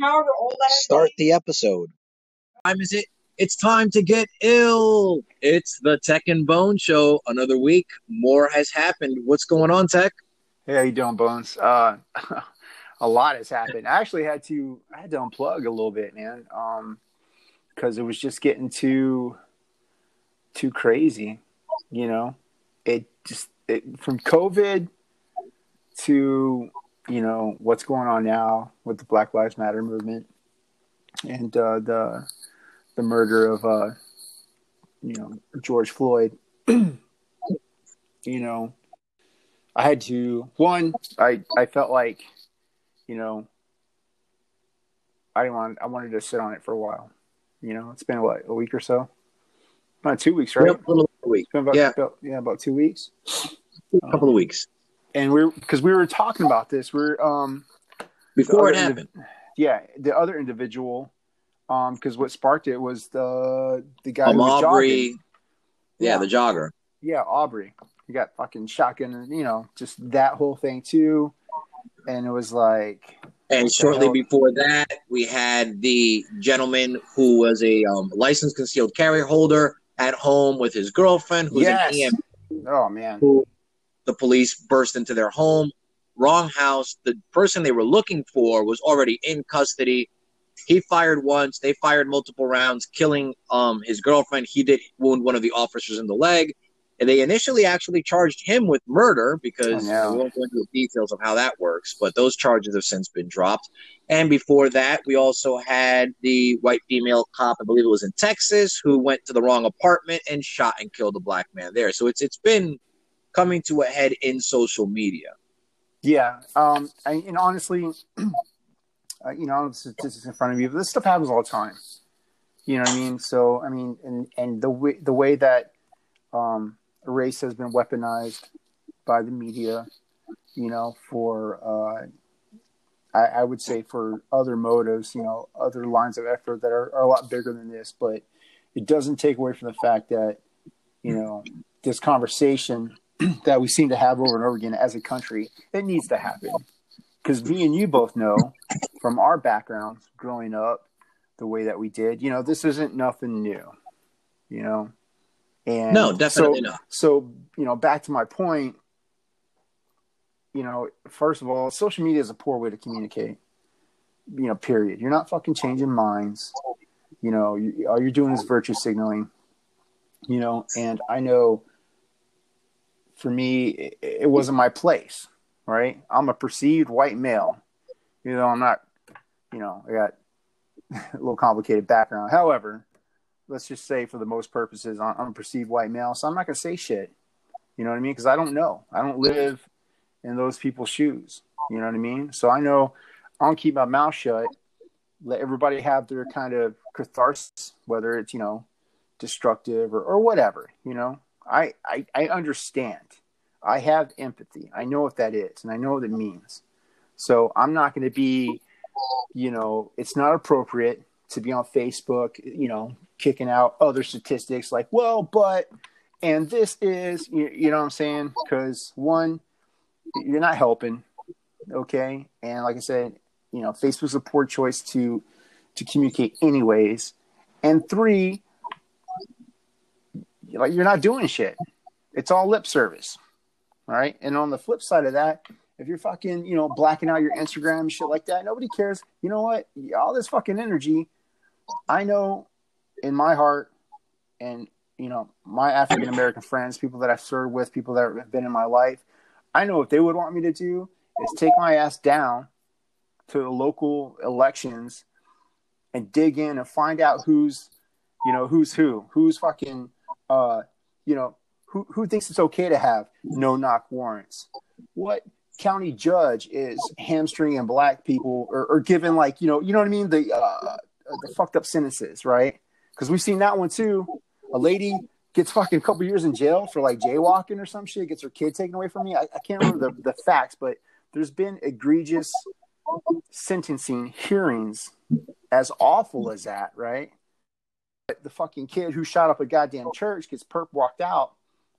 however old I am. Start the episode. time is it? It's time to get ill. It's the Tech and Bone Show. Another week, more has happened. What's going on, Tech? Hey, how you doing, Bones? Uh, a lot has happened. I actually had to I had to unplug a little bit, man, um, because it was just getting too too crazy. You know, it just it, from COVID to you know what's going on now with the Black Lives Matter movement and uh, the the murder of uh, you know George Floyd. you know, I had to one. I I felt like, you know, I didn't want. I wanted to sit on it for a while. You know, it's been what a week or so. About two weeks, right? Yep, a little week. It's been about, Yeah. about- yeah, about two weeks. A couple of weeks And we're because we were talking about this. We're um before it happened. indiv- yeah, the other individual, um, because what sparked it was the the guy Um, who was Arbery. jogging. Yeah, Yeah. the jogger. Yeah, Arbery. He got fucking shotgun, and you know, just that whole thing too. And it was like, And shortly before that, we had the gentleman who was a um, licensed concealed carry holder at home with his girlfriend, who's Yes. an EM. oh man, Who the police burst into their home, wrong house. The person they were looking for was already in custody. He fired once. They fired multiple rounds, killing um, his girlfriend. He did wound one of the officers in the leg. And they initially actually charged him with murder because Oh, we won't go into the details of how that works, but those charges have since been dropped. And before that, we also had the white female cop, I believe it was in Texas, who went to the wrong apartment and shot and killed a black man there. So it's it's been coming to a head in social media. yeah. Um, I, and honestly, uh, you know, I don't have the statistics in front of you, but this stuff happens all the time. You know what I mean? So I mean, and and the way the way that um, race has been weaponized by the media, you know, for uh, I, I would say for other motives, you know, other lines of effort that are, are a lot bigger than this, but it doesn't take away from the fact that you know this conversation that we seem to have over and over again as a country, it needs to happen because me and you both know from our backgrounds growing up the way that we did, you know, this isn't nothing new, you know. And No, definitely so, not. So, you know, back to my point, you know, first of all, social media is a poor way to communicate. You know, period. You're not fucking changing minds. You know, you, all you're doing is virtue signaling. You know, and I know for me, it, wasn't my place, right? I'm a perceived white male. You know, I'm not, you know, I got a little complicated background. However, let's just say for the most purposes, I'm I'm a perceived white male, so I'm not going to say shit. You know what I mean? Because I don't know. I don't live in those people's shoes. You know what I mean? So I know I'll keep my mouth shut, let everybody have their kind of catharsis, whether it's, you know, destructive or, or whatever, you know. I, I I understand. I have empathy. I know what that is and I know what it means. So I'm not going to be, you know, it's not appropriate to be on Facebook, you know, kicking out other statistics like, well, but, and this is, you, you know what I'm saying? Because one, you're not helping, okay? And like I said, you know, Facebook's a poor choice to to communicate anyways. And three, like you're not doing shit. It's all lip service. All right. And on the flip side of that, if you're fucking, you know, blacking out your Instagram and shit like that, nobody cares. You know what? All this fucking energy, I know in my heart and, you know, my African American friends, people that I've served with, people that have been in my life, I know what they would want me to do is take my ass down to the local elections and dig in and find out who's, you know, who's who, who's fucking, uh, you know, who, who thinks it's okay to have no knock warrants? What county judge is hamstringing black people or, or giving like, you know, you know what I mean? The, uh, the fucked up sentences, right? Because we've seen that one too. A lady gets fucking a couple years in jail for like jaywalking or some shit, gets her kid taken away from me. I, I can't remember the, the facts, but there's been egregious sentencing hearings as awful as that, right? But the fucking kid who shot up a goddamn church gets perp walked out,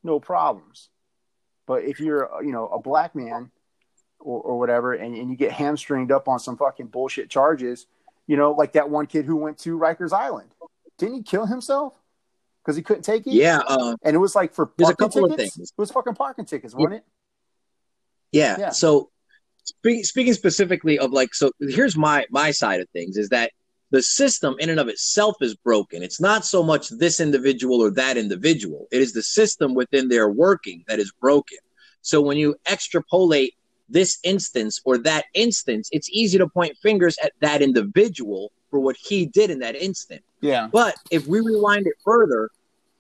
no problems. But if you're, you know, a black man or, or whatever, and, and you get hamstringed up on some fucking bullshit charges, You know, like that one kid who went to Rikers Island. Didn't he kill himself because he couldn't take it? Yeah, uh, and it was like for there's a couple of things. It was fucking parking tickets, wasn't it? Yeah. Yeah. So spe- speaking specifically of like, so here's my my side of things is that the system in and of itself is broken. It's not so much this individual or that individual. It is the system within their working that is broken. So when you extrapolate this instance or that instance, it's easy to point fingers at that individual for what he did in that instant. Yeah. But if we rewind it further,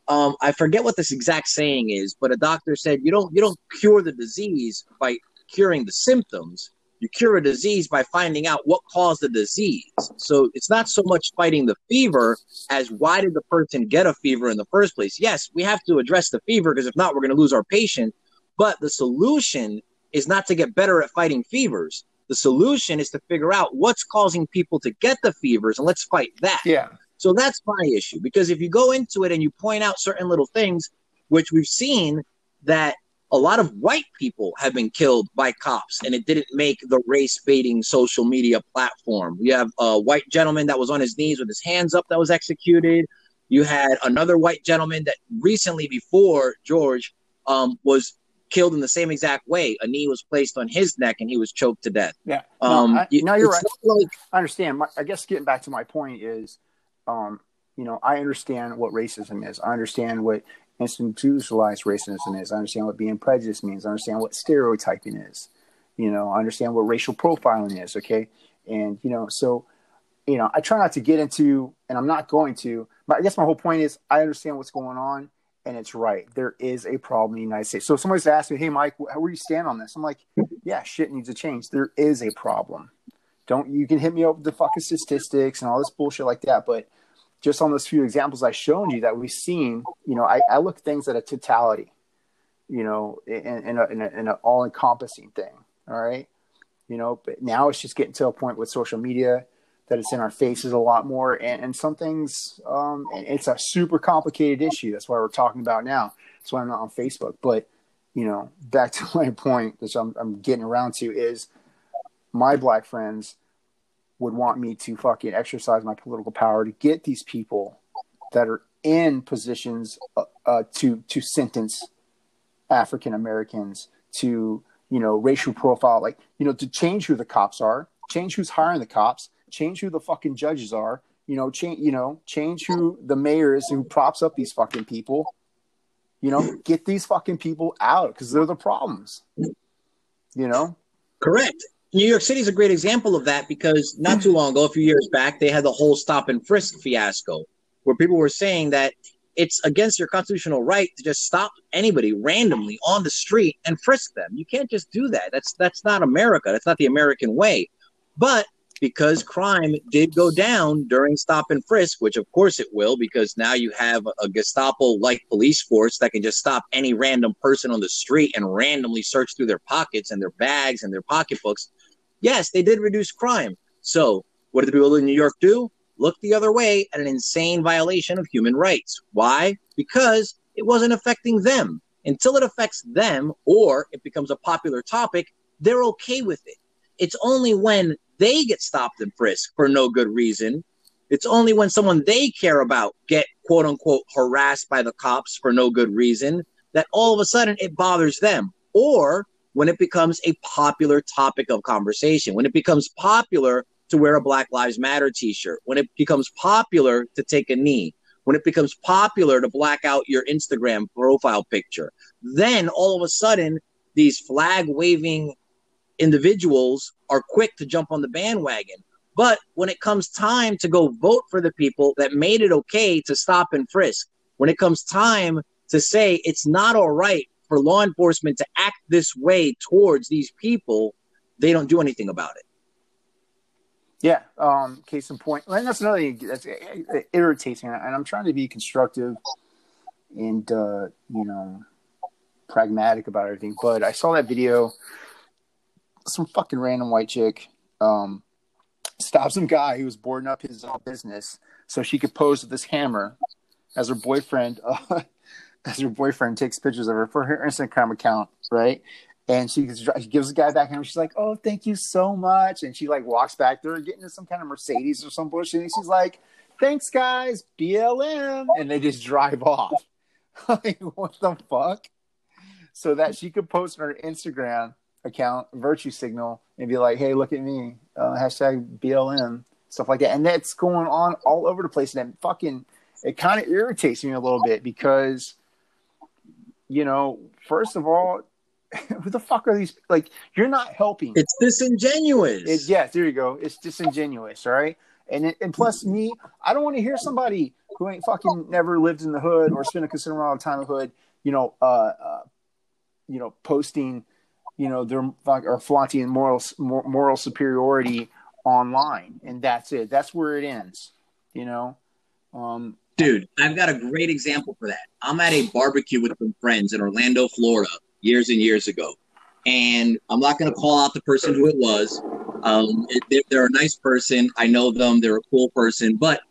um, I forget what this exact saying is, but a doctor said you don't you don't cure the disease by curing the symptoms. You cure a disease by finding out what caused the disease. So it's not so much fighting the fever as why did the person get a fever in the first place. Yes, we have to address the fever because if not, we're going to lose our patient. But the solution is not to get better at fighting fevers. The solution is to figure out what's causing people to get the fevers and let's fight that. Yeah. So that's my issue because if you go into it and you point out certain little things, which we've seen that a lot of white people have been killed by cops and it didn't make the race baiting social media platform. You have a white gentleman that was on his knees with his hands up that was executed. You had another white gentleman that recently before George um, was killed in the same exact way. A knee was placed on his neck and he was choked to death. Yeah. Um, no, I, no, you're right. like- I understand. My, I guess getting back to my point is, um, you know, I understand what racism is. I understand what institutionalized racism is. I understand what being prejudiced means. I understand what stereotyping is. You know, I understand what racial profiling is. Okay, and you know, so you know, I try not to get into, and I'm not going to. But I guess my whole point is, I understand what's going on, and it's right. There is a problem in the United States. So if somebody's asked me, "Hey, Mike, wh- where do you stand on this?" I'm like, "Yeah, shit needs to change. There is a problem." Don't you can hit me up with the fucking statistics and all this bullshit like that, but just on those few examples I shown you that we've seen, you know, I, I look at things at a totality, you know, in, in, an all encompassing thing. All right. You know, but now it's just getting to a point with social media that it's in our faces a lot more. And, and some things, um, it's a super complicated issue. That's why we're talking about now. That's why I'm not on Facebook. But, you know, back to my point, which I'm, I'm getting around to is my black friends would want me to fucking exercise my political power to get these people that are in positions uh, uh, to to sentence African Americans to you know racial profile, like you know to change who the cops are, change who's hiring the cops, change who the fucking judges are, you know change you know change who the mayor is who props up these fucking people, you know get these fucking people out because they're the problems, you know. Correct. New York City is a great example of that because not too long ago, a few years back, they had the whole stop and frisk fiasco where people were saying that it's against your constitutional right to just stop anybody randomly on the street and frisk them. You can't just do that. That's that's not America. That's not the American way. But because crime did go down during stop and frisk, which of course it will, because now you have a Gestapo like police force that can just stop any random person on the street and randomly search through their pockets and their bags and their pocketbooks. Yes, they did reduce crime. So, what did the people in New York do? Look the other way at an insane violation of human rights. Why? Because it wasn't affecting them. Until it affects them or it becomes a popular topic, they're okay with it. It's only when they get stopped and frisked for no good reason. It's only when someone they care about get quote unquote harassed by the cops for no good reason that all of a sudden it bothers them. Or when it becomes a popular topic of conversation, when it becomes popular to wear a Black Lives Matter t shirt, when it becomes popular to take a knee, when it becomes popular to black out your Instagram profile picture, then all of a sudden these flag waving individuals are quick to jump on the bandwagon. But when it comes time to go vote for the people that made it okay to stop and frisk, when it comes time to say it's not all right for law enforcement to act this way towards these people, they don't do anything about it. Yeah, um, case in point. and that's another thing that's it irritates me, and I'm trying to be constructive and uh, you know pragmatic about everything. But I saw that video, some fucking random white chick um, stopped some guy who was boarding up his uh, business so she could pose with this hammer as her boyfriend, uh, as her boyfriend takes pictures of her for her Instagram account, right? And she gives, the guy back and she's like, "Oh, thank you so much." And she like walks back there, getting some kind of Mercedes or some bullshit. And she's like, "Thanks, guys, BLM," and they just drive off. like, what the fuck? So that she could post on her Instagram account, Virtue Signal, and be like, "Hey, look at me," uh, hashtag BLM, stuff like that. And that's going on all over the place. And that fucking, it kind of irritates me a little bit because, you know, first of all, who the fuck are these? Like, you're not helping. It's disingenuous. It, yeah, there you go. It's disingenuous, all right. And it, and plus, me, I don't want to hear somebody who ain't fucking never lived in the hood or spent a considerable amount of time in the hood, you know, uh, uh you know, posting, you know, their or flaunting moral moral superiority online, and that's it. That's where it ends. You know, um, dude, I've got a great example for that. I'm at a barbecue with some friends in Orlando, Florida, years and years ago, and I'm not going to call out the person who it was. Um, it, they're a nice person. I know them. They're a cool person, but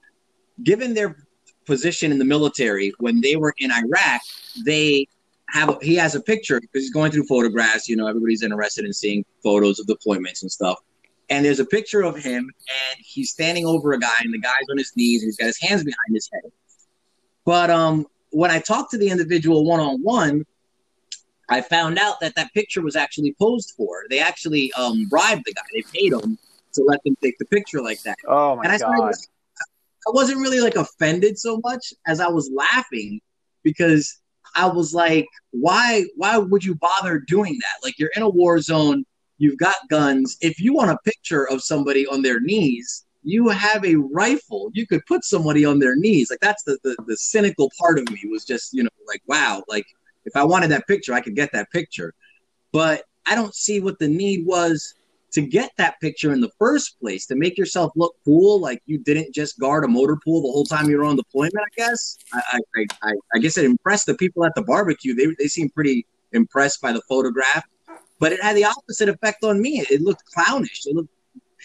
given their position in the military when they were in Iraq, they have he has a picture because he's going through photographs. You know, everybody's interested in seeing photos of deployments and stuff. And there's a picture of him, and he's standing over a guy, and the guy's on his knees, and he's got his hands behind his head. But um, when I talked to the individual one on one, I found out that that picture was actually posed for. They actually um, bribed the guy. They paid him to let them take the picture like that. Oh my and I god! I wasn't really like offended so much as I was laughing because I was like, why why would you bother doing that? Like you're in a war zone, you've got guns. If you want a picture of somebody on their knees, you have a rifle. You could put somebody on their knees. Like that's the, the the cynical part of me was just, you know, like wow, like if I wanted that picture, I could get that picture. But I don't see what the need was to get that picture in the first place to make yourself look cool, like you didn't just guard a motor pool the whole time you were on deployment. I guess I I, I, I guess it impressed the people at the barbecue. They they seemed pretty impressed by the photograph, but it had the opposite effect on me. It looked clownish. It looked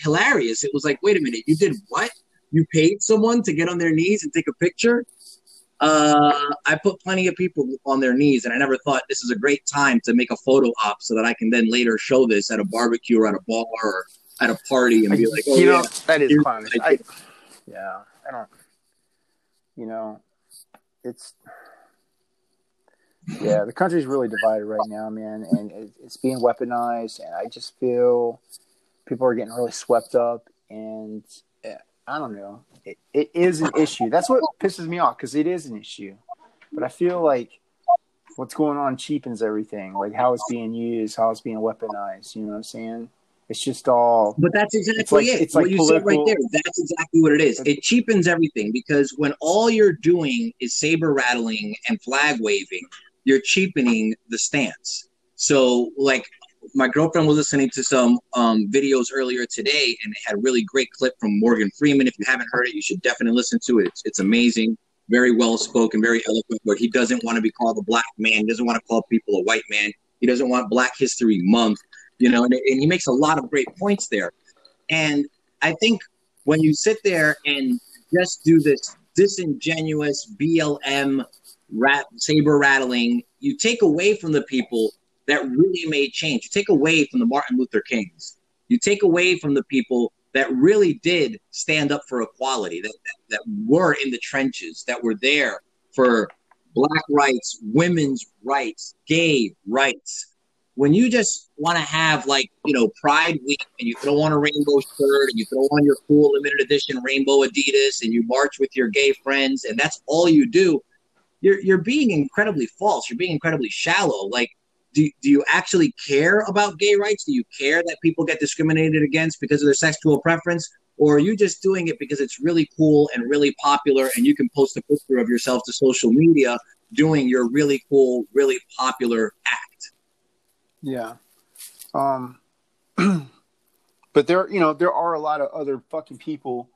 hilarious. It was like, wait a minute, you did what? You paid someone to get on their knees and take a picture? Uh, I put plenty of people on their knees, and I never thought this is a great time to make a photo op so that I can then later show this at a barbecue or at a bar or at a party and be like, "Oh, you yeah, know, that is clownish. I yeah, I don't. You know, it's yeah, the country's really divided right now, man, and it, it's being weaponized, and I just feel people are getting really swept up, and eh, I don't know, it, it is an issue. That's what pisses me off because it is an issue, but I feel like what's going on cheapens everything, like how it's being used, how it's being weaponized. You know what I'm saying? It's just all. But that's exactly It's like- it. it's what like you said right political- there. That's exactly what it is. It cheapens everything because when all you're doing is saber rattling and flag waving, you're cheapening the stance. So, like, my girlfriend was listening to some um, videos earlier today, and it had a really great clip from Morgan Freeman. If you haven't heard it, you should definitely listen to it. It's, it's amazing, very well spoken, very eloquent. Where he doesn't want to be called a black man, he doesn't want to call people a white man. He doesn't want Black History Month, you know, and, and he makes a lot of great points there. And I think when you sit there and just do this disingenuous BLM rat, saber rattling, you take away from the people that really made change. You take away from the Martin Luther Kings. You take away from the people that really did stand up for equality, that, that, that were in the trenches, that were there for black rights, women's rights, gay rights. When you just want to have like, you know, Pride Week and you throw on a rainbow shirt and you throw on your cool limited edition rainbow Adidas and you march with your gay friends and that's all you do, you're you're being incredibly false. You're being incredibly shallow. Like, do, do you actually care about gay rights? Do you care that people get discriminated against because of their sexual preference? Or are you just doing it because it's really cool and really popular and you can post a picture of yourself to social media doing your really cool, really popular act? Yeah. Um but there you know, there are a lot of other fucking people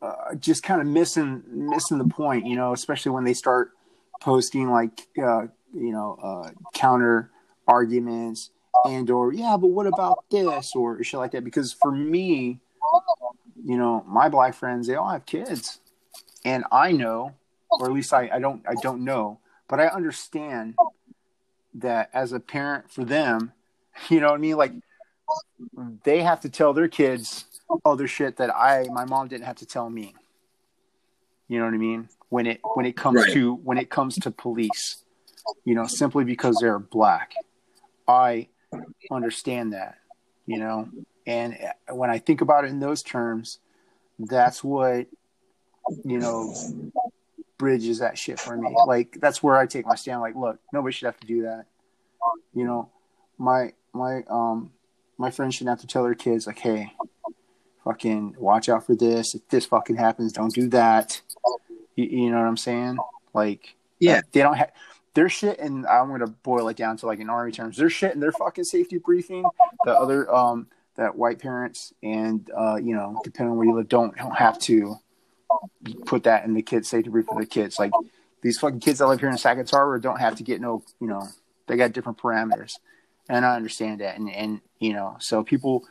uh, just kind of missing missing the point, you know, especially when they start posting like uh, you know, uh counter arguments and or yeah, but what about this or shit like that because for me, you know, my black friends, they all have kids. And I know, or at least I, I don't I don't know, but I understand that as a parent for them, You know what I mean? Like they have to tell their kids other shit that I my mom didn't have to tell me. You know what I mean? When it when it comes Right. to when it comes to police, you know, simply because they're black. I understand that, you know. And when I think about it in those terms, that's what you know bridges that shit for me. Like that's where I take my stand. Like, look, nobody should have to do that. You know, my my um my friends shouldn't have to tell their kids like, hey, fucking watch out for this. If this fucking happens, don't do that. You, you know what I'm saying? Like, Yeah. they don't have their shit, and I'm gonna boil it down to like in army terms. Their shit and their fucking safety briefing. The other um that white parents and uh you know depending on where you live don't don't have to put that in the kids safety briefing for the kids. Like these fucking kids that live here in Sackets Harbor don't have to get no you know they got different parameters, and I understand that. And and you know so people,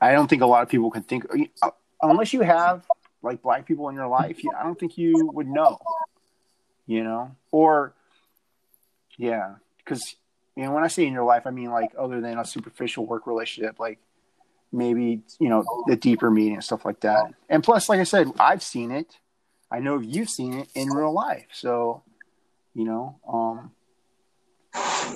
I don't think a lot of people can think uh, unless you have like black people in your life. I don't think you would know, you know, or yeah, because you know when I say in your life, I mean like other than a superficial work relationship, like maybe you know the deeper meaning and stuff like that. And plus, like I said, I've seen it. I know you've seen it in real life, so you know. um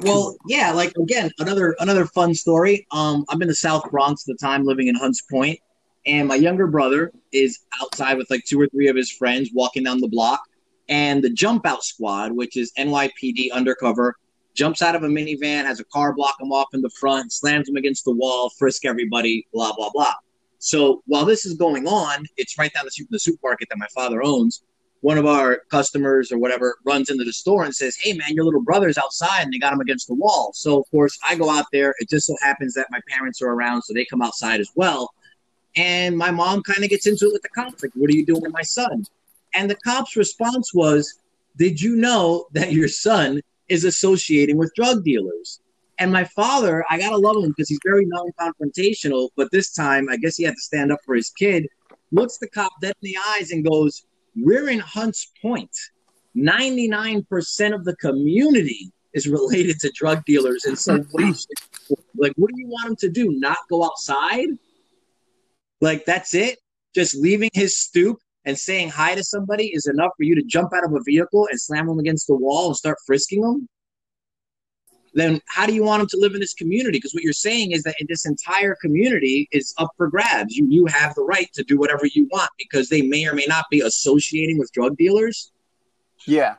Well, yeah, like again, another another fun story. Um, I'm in the South Bronx at the time, living in Hunts Point, and my younger brother is outside with like two or three of his friends walking down the block, and the jump out squad, which is NYPD undercover, jumps out of a minivan, has a car block him off in the front, slams him against the wall, frisk everybody, blah blah blah. So while this is going on, it's right down the street from the supermarket that my father owns one of our customers or whatever runs into the store and says, Hey man, your little brother's outside and they got him against the wall. So of course I go out there. It just so happens that my parents are around, so they come outside as well. And my mom kind of gets into it with the cops, like, what are you doing with my son? And the cop's response was, Did you know that your son is associating with drug dealers? And my father, I gotta love him because he's very non-confrontational, but this time I guess he had to stand up for his kid, looks the cop dead in the eyes and goes, we're in Hunts Point. 99% of the community is related to drug dealers in some way. Like, what do you want him to do? Not go outside? Like, that's it? Just leaving his stoop and saying hi to somebody is enough for you to jump out of a vehicle and slam them against the wall and start frisking them? Then how do you want him to live in this community? Because what you're saying is that in this entire community is up for grabs. You you have the right to do whatever you want because they may or may not be associating with drug dealers. Yeah,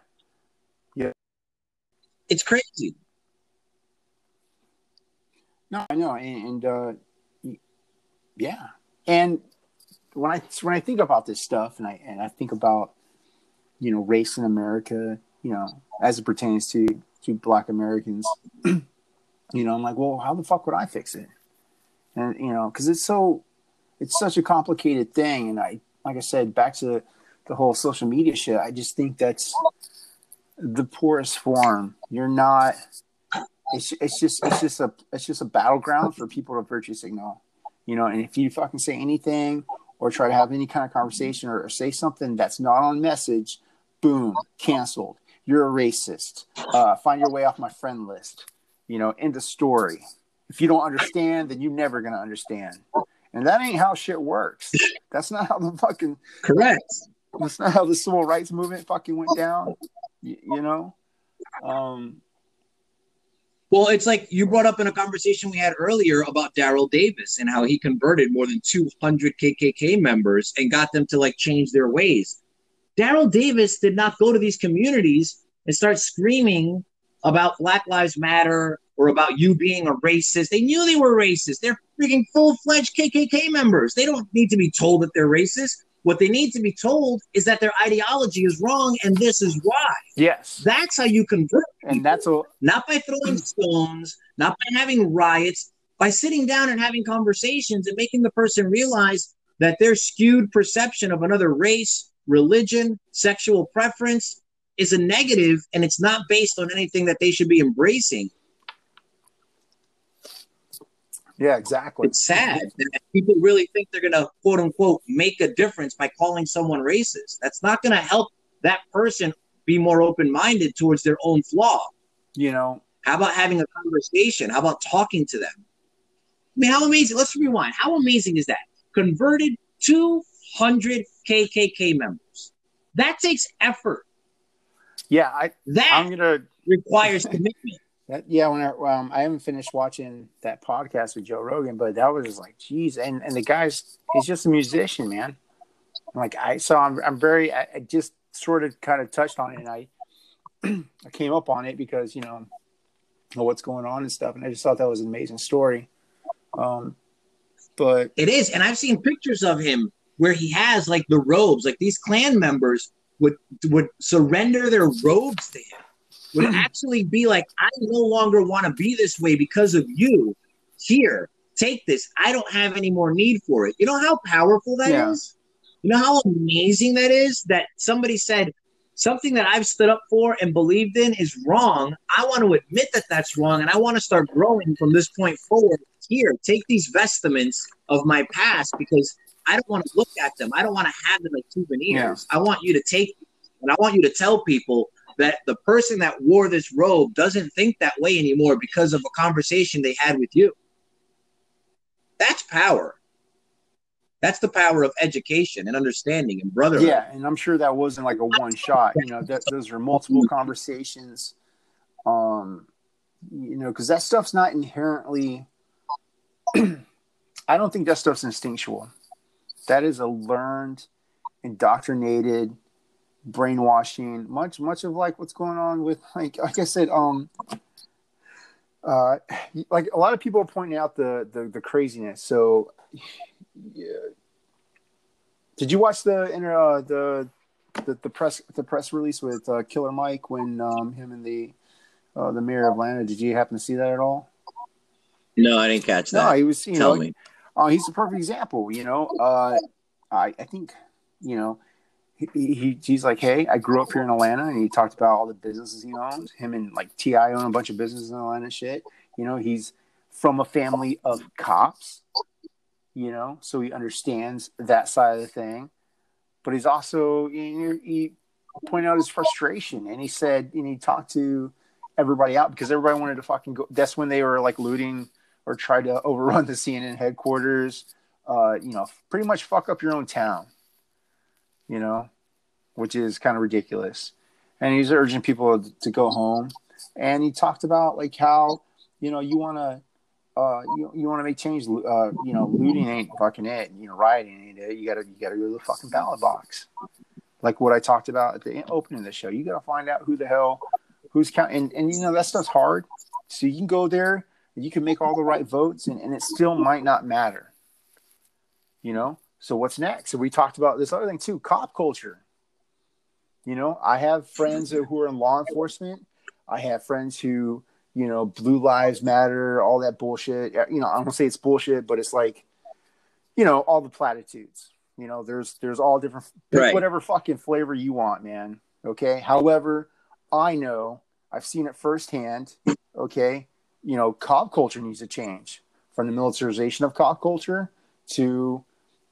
Yeah. It's crazy. no, I know, and, and uh, yeah, and when I when I think about this stuff, and I and I think about you know race in America, you know, as it pertains to to Black Americans, you know, I'm like, well, how the fuck would I fix it? And you know, because it's so it's such a complicated thing, and I like I said, back to the whole social media shit. I just think that's the poorest form. You're not. It's it's just it's just a it's just a battleground for people to virtue signal, you know. And if you fucking say anything or try to have any kind of conversation or, or say something that's not on message, boom, canceled. You're a racist. Uh, find your way off my friend list. You know, end of story. If you don't understand, then you're never gonna understand. And that ain't how shit works. That's not how the fucking Correct. that's not how the civil rights movement fucking went down. You, you know, um, Well, it's like you brought up in a conversation we had earlier about Daryl Davis and how he converted more than 200 KKK members and got them to like change their ways. Daryl Davis did not go to these communities and start screaming about Black Lives Matter or about you being a racist. They knew they were racist. They're freaking full fledged KKK members. They don't need to be told that they're racist. What they need to be told is that their ideology is wrong and this is why. yes, That's how you convert People. and that's a not by throwing stones, not by having riots, by sitting down and having conversations and making the person realize that their skewed perception of another race, religion, sexual preference is a negative and it's not based on anything that they should be embracing. Yeah, exactly. It's sad that people really think they're going to quote unquote make a difference by calling someone racist. That's not going to help that person be more open minded towards their own flaw. you know How about having a conversation? How about talking to them? I mean, how amazing! Let's rewind. How amazing is that? Converted 200 KKK members. That takes effort. Yeah, I That I'm gonna requires commitment. That, yeah, when I um, I haven't finished watching that podcast with Joe Rogan, but that was just like, geez, and and the guy's he's just a musician, man. Like I, so I'm I'm very I, I just sort of kind of touched on it, and I I came up on it because you know what's going on and stuff, and I just thought that was an amazing story. Um, but It is, and I've seen pictures of him where he has like the robes. Like these Klan members would would surrender their robes to him. Would actually be like, I no longer want to be this way because of you. Here, take this. I don't have any more need for it. You know how powerful that is. Yeah. You know how amazing that is. That somebody said something that I've stood up for and believed in is wrong. I want to admit that that's wrong, and I want to start growing from this point forward. Here, take these vestments of my past because I don't want to look at them. I don't want to have them as souvenirs. I want you to take them, and I want you to tell people that the person that wore this robe doesn't think that way anymore because of a conversation they had with you. That's power. That's the power of education and understanding and brotherhood. yeah, and I'm sure that wasn't like a one shot. You know, that those are multiple conversations. Um, you know, because that stuff's not inherently. I don't think that stuff's instinctual. That is a learned, indoctrinated, brainwashing. Much, much of like what's going on with like, like I said, um, uh, like a lot of people are pointing out the the, the craziness. So, yeah. did you watch the inter uh, the, the the press the press release with uh, Killer Mike when um, him and the uh, the mayor of Atlanta? Did you happen to see that at all? No, I didn't catch that. No, he was. You Tell know, me. uh, he's a perfect example. You know, uh, I I think you know. He, he he's like, hey, I grew up here in Atlanta, and he talked about all the businesses he owns. Him and like T.I. own a bunch of businesses in Atlanta. Shit, you know, he's from a family of cops. You know, so he understands that side of the thing. But he's also know, he pointed out his frustration, and he said, and he talked to everybody out because everybody wanted to fucking go. That's when they were like looting or tried to overrun the CNN headquarters. Uh, you know, pretty much fuck up your own town. You know, which is kind of ridiculous. And he's urging people to go home. And he talked about like how you know you want to. Uh, you, you want to make change. Uh, you know, looting ain't fucking it. You know, rioting ain't it. You gotta you gotta go to the fucking ballot box. Like what I talked about at the opening of the show. You gotta find out who the hell who's counting. And, and you know that stuff's hard. So you can go there, you can make all the right votes, and, and it still might not matter. You know. So what's next? So we talked about this other thing too, cop culture. You know, I have friends who are in law enforcement. I have friends who, you know, Blue Lives Matter, all that bullshit. You know, I don't say it's bullshit, but it's like, you know, all the platitudes. You know, there's there's all different pick Right. whatever fucking flavor you want, man. Okay. However, I know I've seen it firsthand. Okay. You know, cop culture needs to change from the militarization of cop culture to,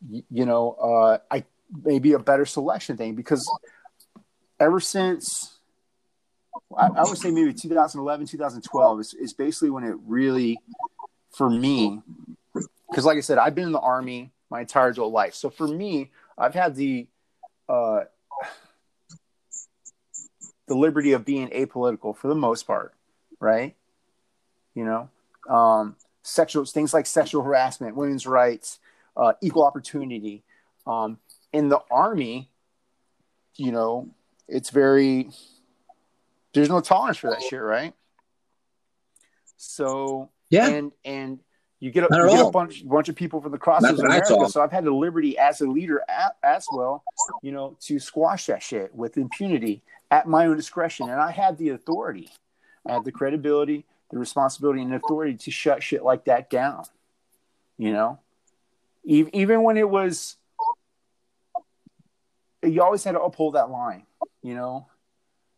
you know, uh, I maybe a better selection thing because ever since I, I would say maybe 2011, 2012 is, is basically when it really, for me, because like I said, I've been in the army my entire adult life. So for me, I've had the uh, the liberty of being apolitical for the most part, right? You know, um, sexual things like sexual harassment, women's rights, uh, equal opportunity. Um, in the army, you know, it's very there's no tolerance for that shit, right? So Yeah. and and you get a, you get a bunch bunch of people from the crosses of America. So I've had the liberty as a leader at, as well, you know, to squash that shit with impunity at my own discretion, and I had the authority, I had the credibility, the responsibility, and authority to shut shit like that down. You know, even when it was, you always had to uphold that line. You know,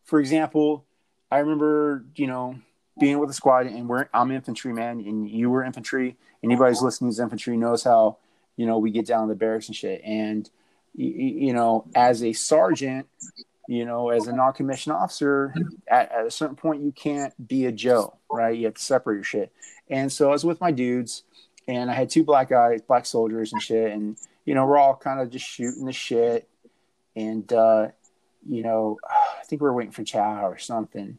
for example, I remember, you know, being with a squad and we're I'm infantryman and you were infantry. Anybody's listening to infantry knows how, you know, we get down to the barracks and shit. And you know, as a sergeant, you know, as a non-commissioned officer, at, at a certain point, you can't be a Joe, right? You have to separate your shit. And so I was with my dudes, and I had two black guys, black soldiers and shit, and you know, we're all kind of just shooting the shit, and uh, you know, I think we were waiting for chow or something,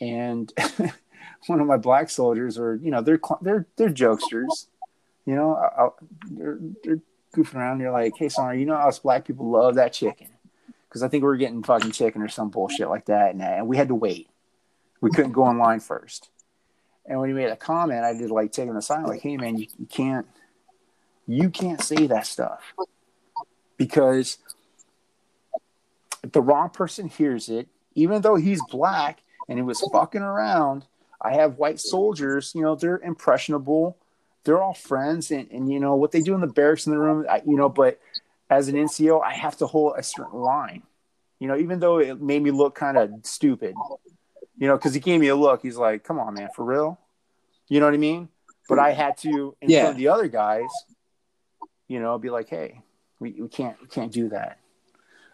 and one of my black soldiers, or you know, they're they're they're jokesters, you know, I, they're they're goofing around. They're like, "Hey, son, you know, us black people love that chicken." because I think we were getting fucking chicken or some bullshit like that, and, and we had to wait. We couldn't go online first. And when he made a comment, I did like take him aside, like, "Hey, man, you, you can't, you can't say that stuff because if the wrong person hears it, even though he's black and he was fucking around, I have white soldiers. You know, they're impressionable. They're all friends, and, and you know what they do in the barracks in the room. I, you know, but as an NCO, I have to hold a certain line. You know, even though it made me look kind of stupid, you know, because he gave me a look. He's like, "Come on, man, for real." You know what I mean? But I had to, in yeah. front of the other guys, you know, be like, "Hey, we, we can't we can't do that."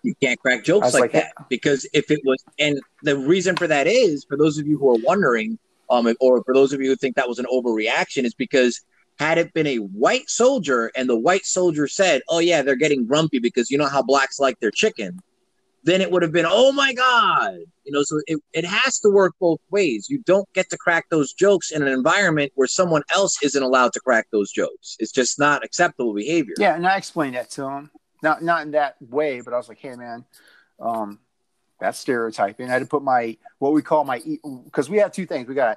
You can't crack jokes like, like, that hey. because if it was, and the reason for that is, for those of you who are wondering, um, or for those of you who think that was an overreaction, is because had it been a white soldier and the white soldier said, "Oh yeah, they're getting grumpy because you know how blacks like their chicken," then it would have been, "Oh my god," you know. So it it has to work both ways. You don't get to crack those jokes in an environment where someone else isn't allowed to crack those jokes. It's just not acceptable behavior. Yeah, and I explained that to him, not not in that way, but I was like, "Hey, man." Um, that's stereotyping. I had to put my what we call my because we have two things. We got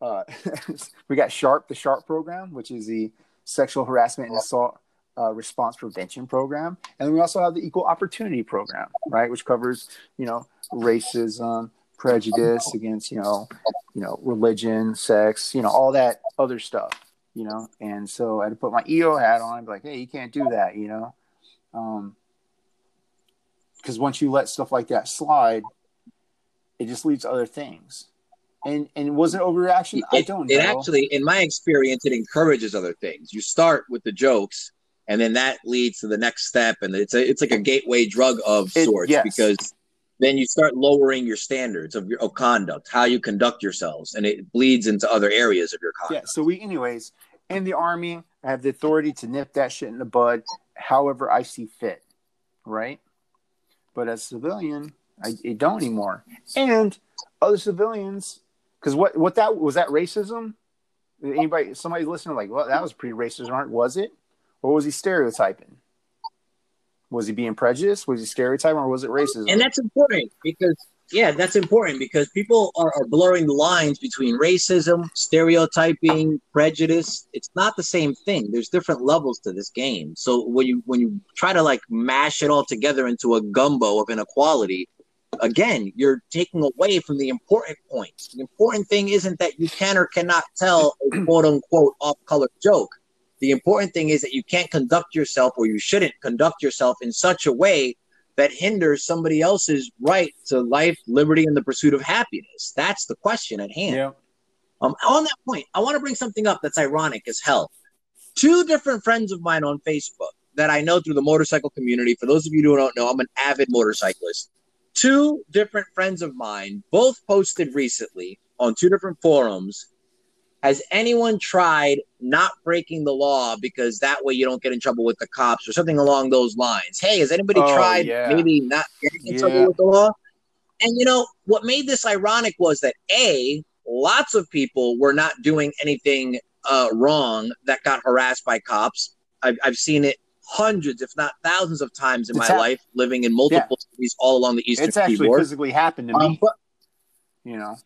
uh, we got Sharp, the Sharp program, which is the sexual harassment and assault uh, response prevention program, and then we also have the Equal Opportunity program, right, which covers you know racism, prejudice against you know you know religion, sex, you know all that other stuff, you know. And so I had to put my EO hat on and be like, hey, you can't do that, you know, because um, once you let stuff like that slide, it just leads to other things and and was it overreaction? It, I don't know. It actually, in my experience, it encourages other things. You start with the jokes, and then that leads to the next step, and it's a it's like a gateway drug of it, sorts yes. because then you start lowering your standards of your of conduct, how you conduct yourselves, and it bleeds into other areas of your conduct. Yeah. So we, anyways, in the army, I have the authority to nip that shit in the bud, however I see fit, right? But as a civilian, I, I don't anymore, and other civilians because what what that was that racism? Anybody, somebody listening, like, well, that was pretty racist, aren't was it? Or was he stereotyping? Was he being prejudiced? Was he stereotyping, or was it racism? And that's important because yeah, that's important because people are, are blurring the lines between racism, stereotyping, prejudice. It's not the same thing. There's different levels to this game. So when you when you try to like mash it all together into a gumbo of inequality, again, you're taking away from the important points. The important thing isn't that you can or cannot tell a quote unquote off color joke. The important thing is that you can't conduct yourself or you shouldn't conduct yourself in such a way that hinders somebody else's right to life, liberty, and the pursuit of happiness. That's the question at hand. Yeah. Um, on that point, I want to bring something up that's ironic as hell. Two different friends of mine on Facebook that I know through the motorcycle community. For those of you who don't know, I'm an avid motorcyclist two different friends of mine both posted recently on two different forums has anyone tried not breaking the law because that way you don't get in trouble with the cops or something along those lines hey has anybody oh, tried yeah. maybe not getting in yeah. trouble with the law and you know what made this ironic was that a lots of people were not doing anything uh, wrong that got harassed by cops I've, I've seen it hundreds, if not thousands, of times in it's my life, living in multiple yeah. cities all along the eastern It's actually seaboard. physically happened to um, me. But, you know.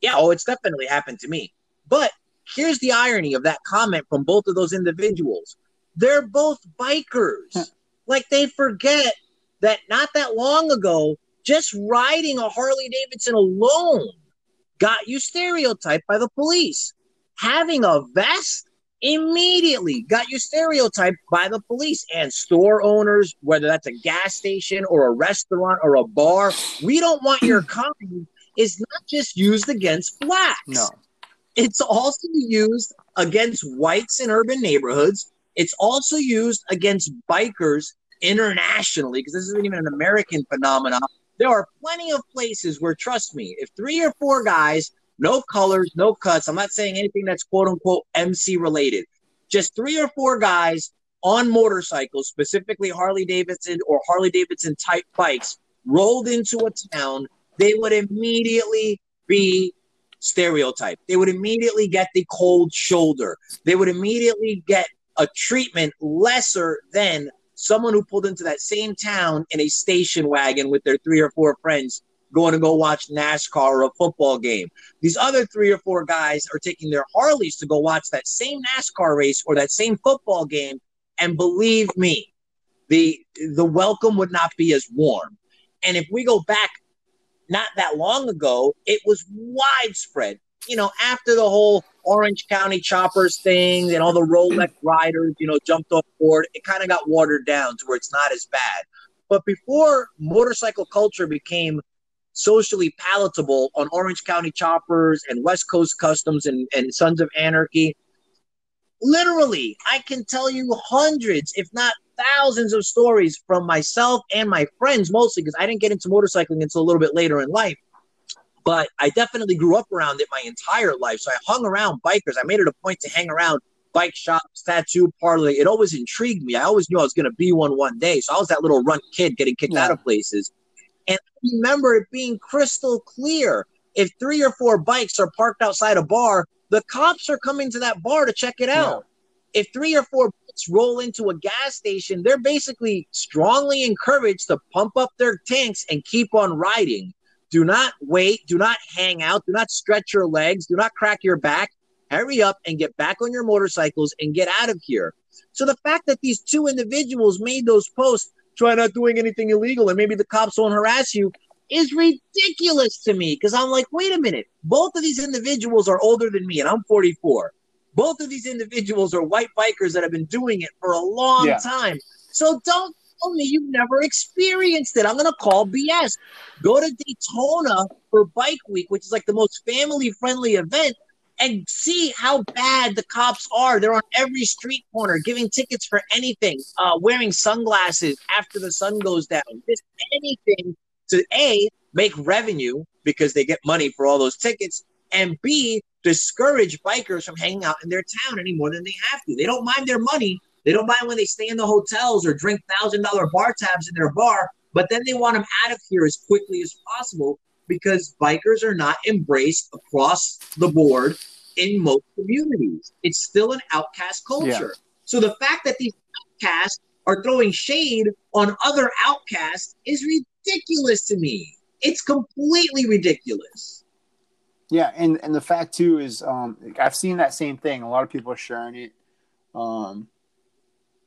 Yeah, oh, it's definitely happened to me. But here's the irony of that comment from both of those individuals. They're both bikers. like they forget that not that long ago, just riding a Harley Davidson alone got you stereotyped by the police. Having a vest immediately got you stereotyped by the police and store owners, whether that's a gas station or a restaurant or a bar. We don't want your kind is not just used against blacks. No. It's also used against whites in urban neighborhoods. It's also used against bikers internationally because this isn't even an American phenomenon There are plenty of places where, trust me, if three or four guys, no colors, no cuts, I'm not saying anything that's quote unquote MC related, just three or four guys on motorcycles, specifically Harley Davidson or Harley Davidson type bikes, rolled into a town, they would immediately be stereotyped. They would immediately get the cold shoulder. They would immediately get a treatment lesser than someone who pulled into that same town in a station wagon with their three or four friends going to go watch NASCAR or a football game. These other three or four guys are taking their Harleys to go watch that same NASCAR race or that same football game. And believe me, the the welcome would not be as warm. And if we go back not that long ago, it was widespread. You know, after the whole Orange County choppers thing and all the Rolex riders, you know, jumped on board, it kind of got watered down to where it's not as bad. But before motorcycle culture became socially palatable on Orange County choppers and West Coast customs and, and Sons of Anarchy, literally, I can tell you hundreds, if not thousands of stories from myself and my friends, mostly because I didn't get into motorcycling until a little bit later in life. But I definitely grew up around it my entire life. So I hung around bikers. I made it a point to hang around bike shops, tattoo parlor. It always intrigued me. I always knew I was going to be one one day. So I was that little runt kid getting kicked yeah. out of places. And I remember it being crystal clear. If three or four bikes are parked outside a bar, the cops are coming to that bar to check it out. Yeah. If three or four bikes roll into a gas station, they're basically strongly encouraged to pump up their tanks and keep on riding. Do not wait. Do not hang out. Do not stretch your legs. Do not crack your back. Hurry up and get back on your motorcycles and get out of here. So the fact that these two individuals made those posts, try not doing anything illegal, and maybe the cops won't harass you, is ridiculous to me because I'm like, wait a minute. Both of these individuals are older than me, and I'm 44. Both of these individuals are white bikers that have been doing it for a long yeah. time. So don't tell me you've never experienced it. I'm going to call BS. Go to Daytona for Bike Week, which is like the most family friendly event, and see how bad the cops are. They're on every street corner giving tickets for anything, uh, wearing sunglasses after the sun goes down, just anything to A, make revenue because they get money for all those tickets, and B, discourage bikers from hanging out in their town any more than they have to. They don't mind their money. They don't mind when they stay in the hotels or drink thousand dollar bar tabs in their bar, but then they want them out of here as quickly as possible because bikers are not embraced across the board in most communities. It's still an outcast culture. Yeah. So the fact that these outcasts are throwing shade on other outcasts is ridiculous to me. It's completely ridiculous. Yeah, and and the fact too is, um, I've seen that same thing. A lot of people are sharing it. Um,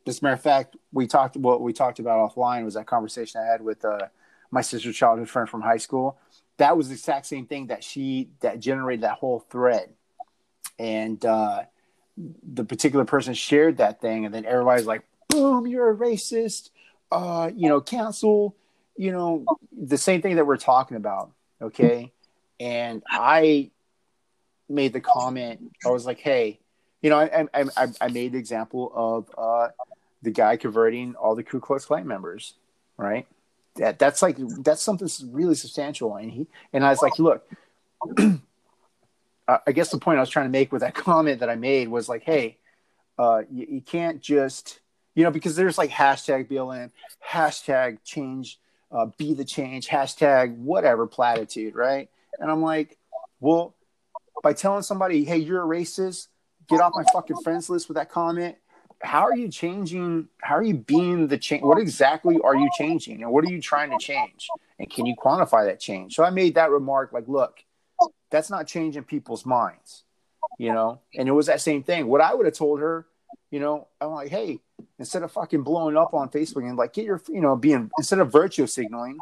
as a matter of fact, we talked what we talked about offline was that conversation I had with uh, my sister's childhood friend from high school. That was the exact same thing that she that generated that whole thread, and uh, the particular person shared that thing, and then everybody's like, "Boom, you're a racist," uh, you know, cancel, you know, the same thing that we're talking about. Okay, and I made the comment. I was like, "Hey." You know, I, I, I made the example of uh, the guy converting all the Ku Klux Klan members, right? That that's like that's something really substantial. And he and I was like, look, I guess the point I was trying to make with that comment that I made was like, hey, uh, you, you can't just you know because there's like hashtag BLM, hashtag change, uh, be the change, hashtag whatever platitude, right? And I'm like, well, by telling somebody, hey, you're a racist, get off my fucking friends list with that comment how are you changing how are you being the change what exactly are you changing? And what are you trying to change? And can you quantify that change? So i made that remark like look that's not changing people's minds you know? And it was that same thing. What i would have told her you know i'm like hey instead of fucking blowing up on facebook and like get your you know being instead of virtue signaling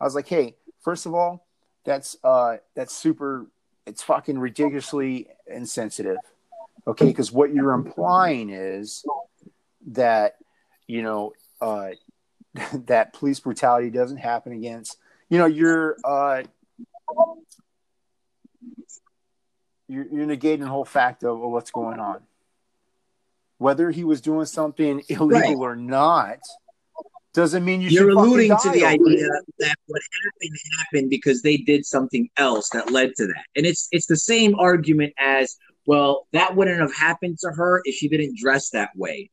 i was like hey first of all that's uh that's super it's fucking ridiculously insensitive Okay, because what you're implying is that you know uh, that police brutality doesn't happen against you know you're uh, you're, you're negating the whole fact of, of, what's going on. Whether he was doing something illegal right. or not, doesn't mean you You're alluding to the idea that what happened happened because they did something else that led to that, and it's it's the same argument as well. That wouldn't have happened to her if she didn't dress that way.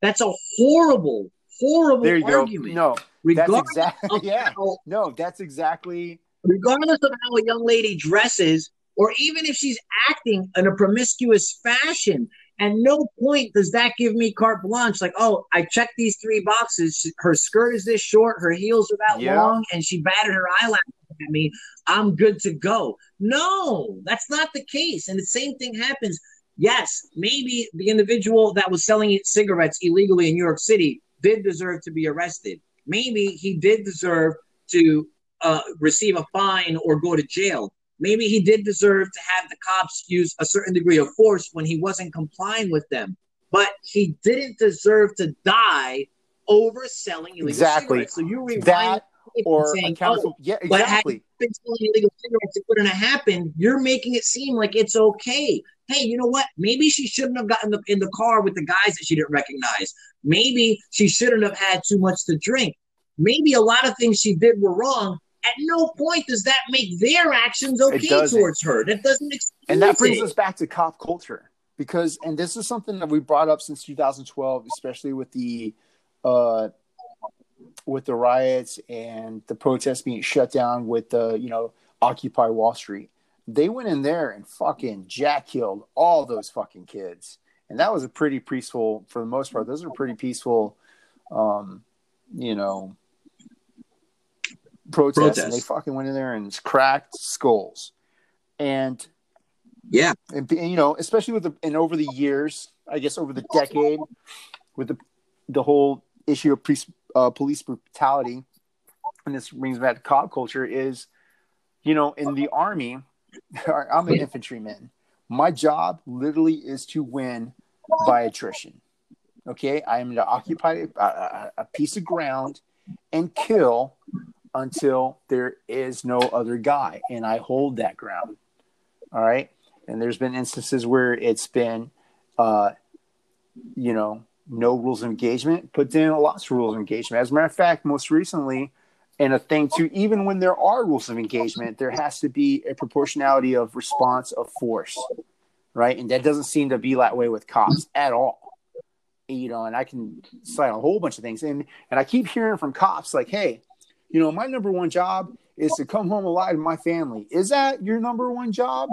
That's a horrible, horrible There you go. argument. No, that's regardless exactly of yeah. how No, that's exactly regardless of how a young lady dresses, or even if she's acting in a promiscuous fashion. At no point does that give me carte blanche. Like, oh, I checked these three boxes. Her skirt is this short, her heels are that Yeah. long, and she batted her eyelashes at me. I'm good to go. No, that's not the case. And the same thing happens. Yes, maybe the individual that was selling cigarettes illegally in New York City did deserve to be arrested. Maybe he did deserve to uh, receive a fine or go to jail. Maybe he did deserve to have the cops use a certain degree of force when he wasn't complying with them. But he didn't deserve to die over selling illegal Exactly. cigarettes. So you rewind that or saying, accountable. oh, yeah, but had exactly. you been selling illegal cigarettes, it wouldn't have happened. You're making it seem like it's okay. Hey, you know what? Maybe she shouldn't have gotten the, in the car with the guys that she didn't recognize. Maybe she shouldn't have had too much to drink. Maybe a lot of things she did were wrong. At no point does that make their actions okay towards her. That doesn't excuse and that brings it. us back to cop culture because and this is something that we brought up since 2012 especially with the uh with the riots and the protests being shut down with the you know occupy wall street they went in there and fucking jack killed all those fucking kids and that was a pretty peaceful for the most part those are pretty peaceful um you know protests, and they fucking went in there and cracked skulls and Yeah. and be- you know, especially with the and over the years, I guess over the decade, with the the whole issue of police, uh, police brutality, and this brings back to cop culture is, you know, in the army, I'm an infantryman. My job literally is to win by attrition. Okay, I am to occupy a, a, a piece of ground and kill until there is no other guy, and I hold that ground. All right. And there's been instances where it's been, uh, you know, no rules of engagement, but then lots of rules of engagement. As a matter of fact, most recently, and a thing too, even when there are rules of engagement, there has to be a proportionality of response of force, right? And that doesn't seem to be that way with cops at all. You know, and I can cite a whole bunch of things, and and I keep hearing from cops like, "Hey, you know, my number one job is to come home alive to my family. Is that your number one job?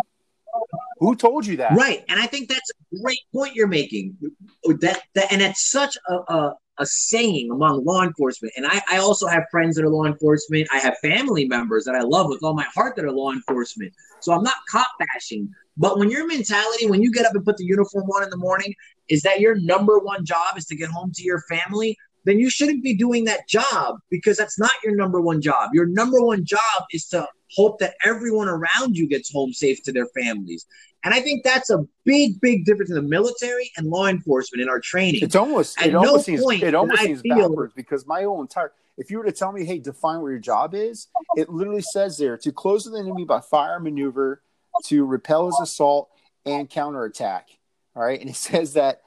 Who told you that? Right. And I think that's a great point you're making. That, that and it's such a, a, a saying among law enforcement. And I, I also have friends that are law enforcement. I have family members that I love with all my heart that are law enforcement. So I'm not cop bashing. But when your mentality, when you get up and put the uniform on in the morning, is that your number one job is to get home to your family, then you shouldn't be doing that job because that's not your number one job. Your number one job is to hope that everyone around you gets home safe to their families. And I think that's a big, big difference in the military and law enforcement in our training. It's almost At it almost no seems point it almost seems feel- backwards because my whole entire if you were to tell me, hey, define what your job is, it literally says there to close the enemy by fire maneuver, to repel his assault and counterattack. All right. And it says that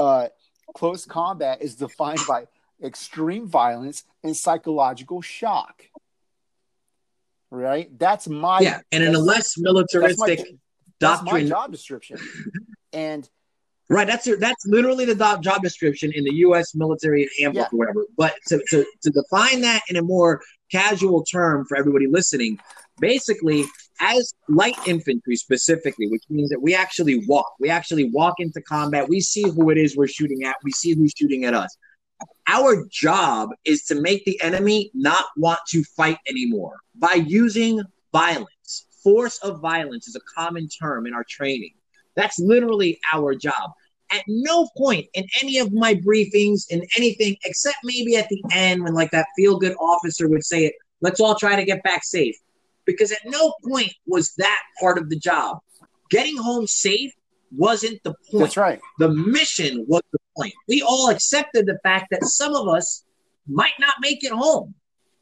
uh, close combat is defined by extreme violence and psychological shock. Right? That's my yeah, and in a less that's my, militaristic that's my job description. And right? That's your, that's literally the job description in the U.S. military handbook Yeah. or whatever. But to, to to define that in a more casual term for everybody listening, basically, as light infantry specifically, which means that we actually walk, we actually walk into combat, we see who it is we're shooting at, we see who's shooting at us. Our job is to make the enemy not want to fight anymore by using violence. Force of violence is a common term in our training. That's literally our job. At no point in any of my briefings, in anything, except maybe at the end when like that feel good officer would say it, let's all try to get back safe. Because at no point was that part of the job. Getting home safe wasn't the point. that's right. The mission was the point. We all accepted the fact that some of us might not make it home.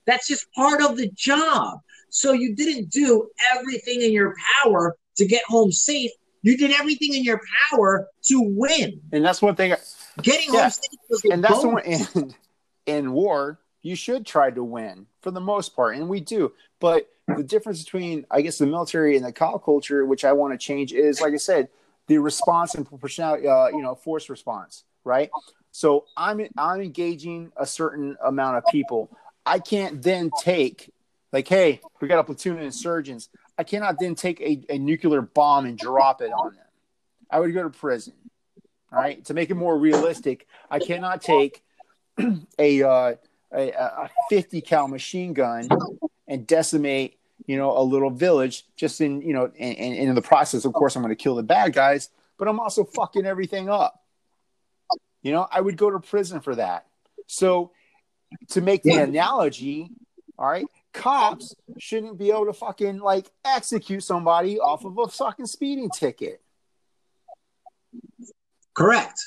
That's just part of the job. So you didn't do everything in your power to get home safe. You did everything in your power to win. And that's one thing Getting Yeah. home safe was the and that's the one and in war You should try to win for the most part, and we do. But the difference between, I guess, the military and the cop culture, which I want to change, is like I said, the response and proportionality, uh, you know, force response, right? So I'm I'm engaging a certain amount of people. I can't then take like, hey, we got a platoon of insurgents. I cannot then take a, a nuclear bomb and drop it on them. I would go to prison. All right. To make it more realistic, I cannot take a, uh, a, a 50 cal machine gun and decimate, you know, a little village just in, you know, and, and in the process, of course, I'm going to kill the bad guys, but I'm also fucking everything up. You know, I would go to prison for that. So to make the analogy, all right, cops shouldn't be able to fucking like execute somebody off of a fucking speeding ticket. Correct.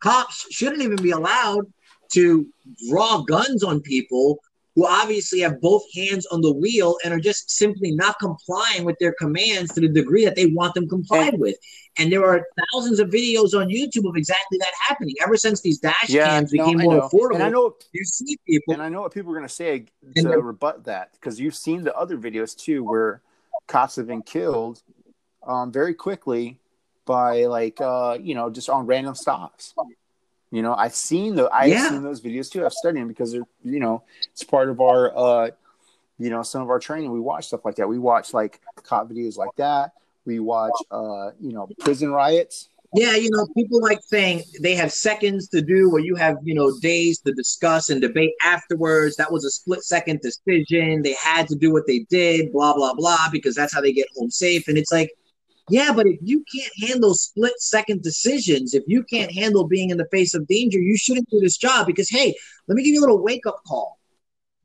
Cops shouldn't even be allowed to draw guns on people who obviously have both hands on the wheel and are just simply not complying with their commands to the degree that they want them complied with. And there are thousands of videos on YouTube of exactly that happening. Ever since these dash yeah, cams no, became more affordable, and I know you see people, and I know what people are going to say to rebut that because you've seen the other videos too, where cops have been killed um, very quickly by like uh, you know just on random stops. You know, I've seen the I've yeah. seen those videos too. I've studied them because they're you know it's part of our uh you know some of our training. We watch stuff like that. We watch like cop videos like that. We watch uh you know prison riots. Yeah, you know, people like saying they have seconds to do, or you have, you know, days to discuss and debate afterwards. That was a split second decision. They had to do what they did, blah, blah, blah, because that's how they get home safe. And it's like, yeah, but if you can't handle split second decisions, if you can't handle being in the face of danger, you shouldn't do this job because, hey, let me give you a little wake up call.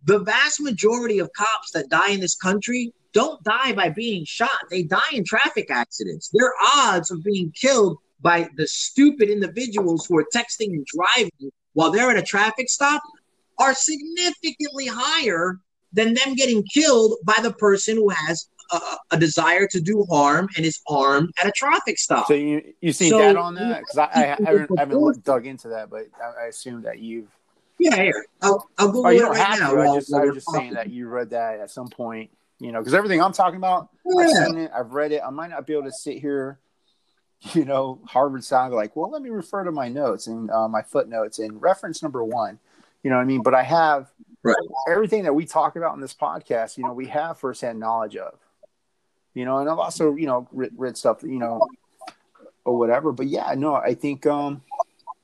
The vast majority of cops that die in this country don't die by being shot, they die in traffic accidents. Their odds of being killed by the stupid individuals who are texting and driving while they're at a traffic stop are significantly higher than them getting killed by the person who has a, a, desire to do harm and is armed at a traffic stop. So you you seen so, that on that? Because I, I, haven't, I haven't looked, dug into that, but I, I assume that you've. Yeah, here I'll, I'll go. Oh, you don't right have now. to. I, just, I was just saying that you read that at some point. You know, because everything I'm talking about, yeah. I've seen it, I've read it. I might not be able to sit here, you know, Harvard style, like, well, let me refer to my notes and uh, my footnotes and reference number one. You know what I mean? But I have right. everything that we talk about in this podcast. You know, we have firsthand knowledge of you know, and I've also, you know, read, read stuff, you know, or whatever. But yeah, no, I think um,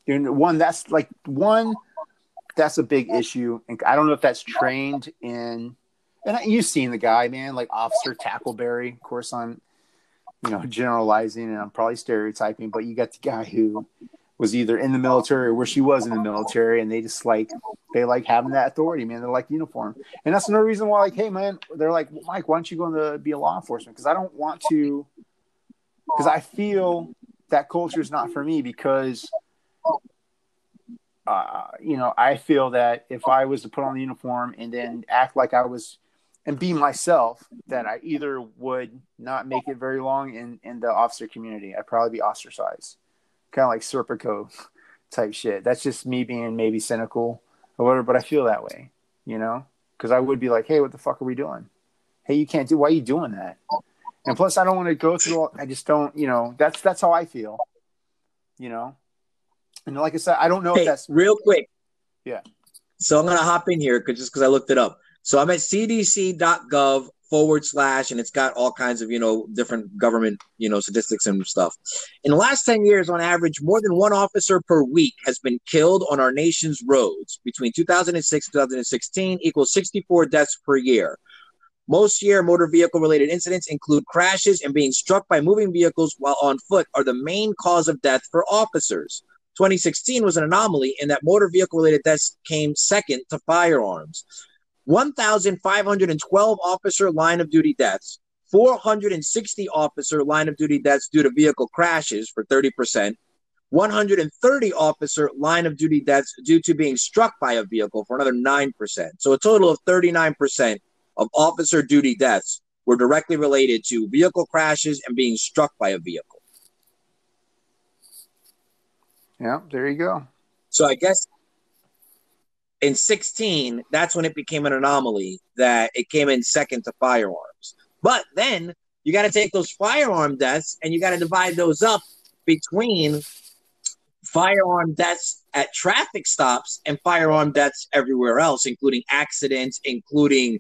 one that's like one that's a big issue, and I don't know if that's trained in. And you've seen the guy, man, like Officer Tackleberry. Of course, I'm, you know, generalizing and I'm probably stereotyping, but you got the guy who was either in the military or where she was in the military, and they just like they like having that authority, man. They like uniform, and that's another reason why, like, hey, man, they're like, Mike, why don't you go into be a law enforcement? Because I don't want to, because I feel that culture is not for me. Because, uh, you know, I feel that if I was to put on the uniform and then act like I was and be myself, that I either would not make it very long in in the officer community. I'd probably be ostracized kind of like Serpico type shit. That's just me being maybe cynical or whatever, but I feel that way, you know, because I would be like, hey, what the fuck are we doing? Hey, you can't do. Why are you doing that? And plus, I don't want to go through. All, I just don't, you know. That's that's how I feel, you know. And like I said, I don't know hey, if that's real quick. Yeah. So I'm gonna hop in here cause, just because I looked it up. So I'm at cdc.gov forward slash, and it's got all kinds of, you know, different government, you know, statistics and stuff. In the last 10 years, on average, more than one officer per week has been killed on our nation's roads. Between 2006 and 2016 equals 64 deaths per year. Most year motor vehicle related incidents include crashes and being struck by moving vehicles while on foot are the main cause of death for officers. 2016 was an anomaly in that motor vehicle related deaths came second to firearms. 1,512 officer line of duty deaths, 460 officer line of duty deaths due to vehicle crashes for 30%, 130 officer line of duty deaths due to being struck by a vehicle for another 9%. So a total of 39% of officer duty deaths were directly related to vehicle crashes and being struck by a vehicle. Yeah, there you go. So I guess in 16, that's when it became an anomaly that it came in second to firearms. But then you got to take those firearm deaths and you got to divide those up between firearm deaths at traffic stops and firearm deaths everywhere else, including accidents, including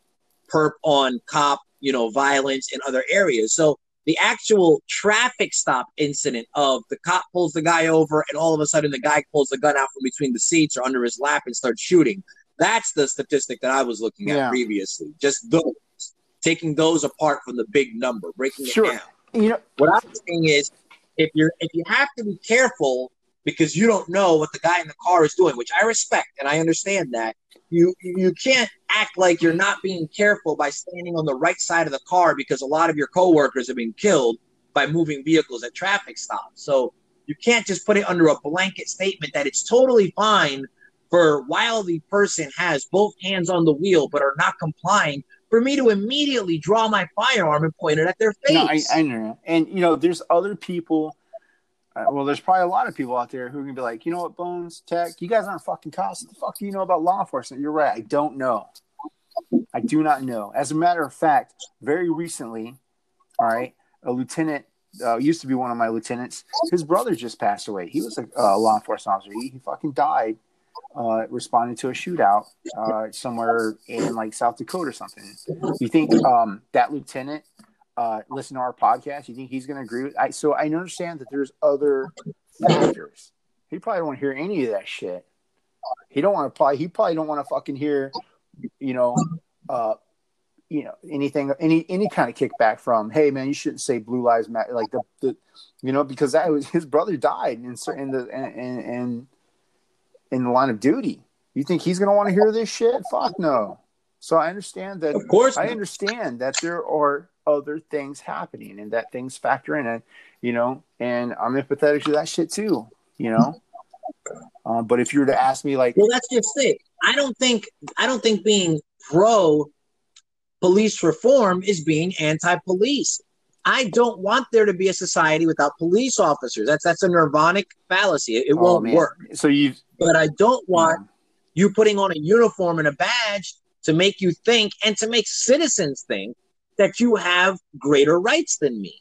perp on cop, you know, violence in other areas. So the actual traffic stop incident of the cop pulls the guy over and all of a sudden the guy pulls the gun out from between the seats or under his lap and starts shooting. That's the statistic that I was looking at yeah. previously. Just those, taking those apart from the big number, breaking sure. it down. You know what I'm saying is if you're if you have to be careful because you don't know what the guy in the car is doing, which I respect and I understand that. You you can't act like you're not being careful by standing on the right side of the car because a lot of your coworkers have been killed by moving vehicles at traffic stops. So you can't just put it under a blanket statement that it's totally fine for while the person has both hands on the wheel but are not complying for me to immediately draw my firearm and point it at their face. No, I, I know. And you know, there's other people uh, well, there's probably a lot of people out there who can be like, you know what, Bones Tech, you guys aren't fucking cops. What the fuck do you know about law enforcement? You're right. I don't know. I do not know. As a matter of fact, very recently, all right, a lieutenant uh, used to be one of my lieutenants. His brother just passed away. He was a uh, law enforcement officer. He, he fucking died uh, responding to a shootout uh, somewhere in like South Dakota or something. You think um, that lieutenant uh, listen to our podcast? You think he's going to agree with? I so I understand that there's other factors. He probably don't hear any of that shit. He don't want to probably. He probably don't want to fucking hear, you know, uh, you know anything any any kind of kickback from hey man you shouldn't say blue lives matter like the, the you know because that was his brother died in in the in in, in the line of duty you think he's gonna want to hear this shit fuck no so i understand that of course i understand that there are other things happening and that things factor in and you know and i'm empathetic to that shit too you know? Uh, but if you were to ask me like well that's just it. I don't think i don't think being pro police reform is being anti-police. I don't want there to be a society without police officers. That's that's a nirvanic fallacy. It, it oh, won't man. work. So you but i don't want yeah. you putting on a uniform and a badge to make you think and to make citizens think that you have greater rights than me.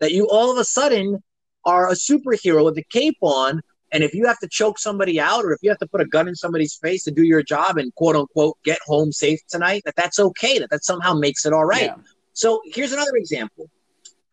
That you all of a sudden are a superhero with a cape on. And if you have to choke somebody out or if you have to put a gun in somebody's face to do your job and quote unquote get home safe tonight, that that's okay, that that somehow makes it all right. Yeah. So here's another example.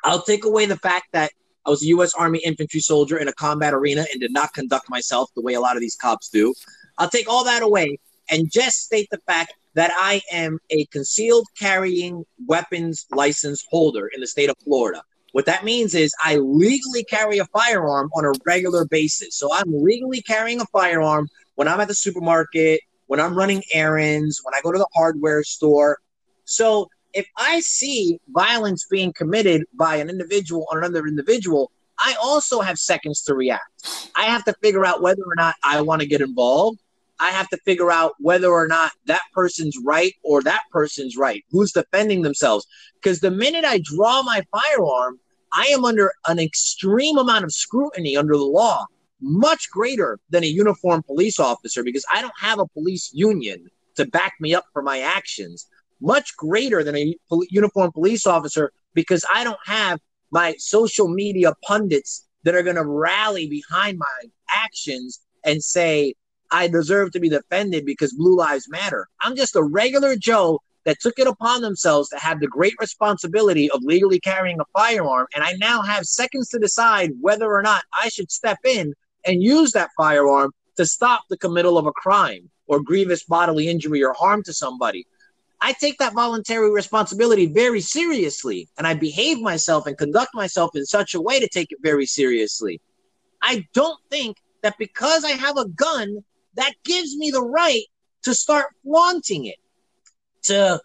I'll take away the fact that I was a U.S. Army infantry soldier in a combat arena and did not conduct myself the way a lot of these cops do. I'll take all that away and just state the fact that I am a concealed carrying weapons license holder in the state of Florida. What that means is I legally carry a firearm on a regular basis. So I'm legally carrying a firearm when I'm at the supermarket, when I'm running errands, when I go to the hardware store. So if I see violence being committed by an individual on another individual, I also have seconds to react. I have to figure out whether or not I want to get involved. I have to figure out whether or not that person's right or that person's right. Who's defending themselves? Because the minute I draw my firearm, I am under an extreme amount of scrutiny under the law, much greater than a uniformed police officer, because I don't have a police union to back me up for my actions. Much greater than a uniformed police officer, because I don't have my social media pundits that are going to rally behind my actions and say, I deserve to be defended because Blue Lives Matter. I'm just a regular Joe that took it upon themselves to have the great responsibility of legally carrying a firearm. And I now have seconds to decide whether or not I should step in and use that firearm to stop the committal of a crime or grievous bodily injury or harm to somebody. I take that voluntary responsibility very seriously and I behave myself and conduct myself in such a way to take it very seriously. I don't think that because I have a gun that gives me the right to start flaunting it, to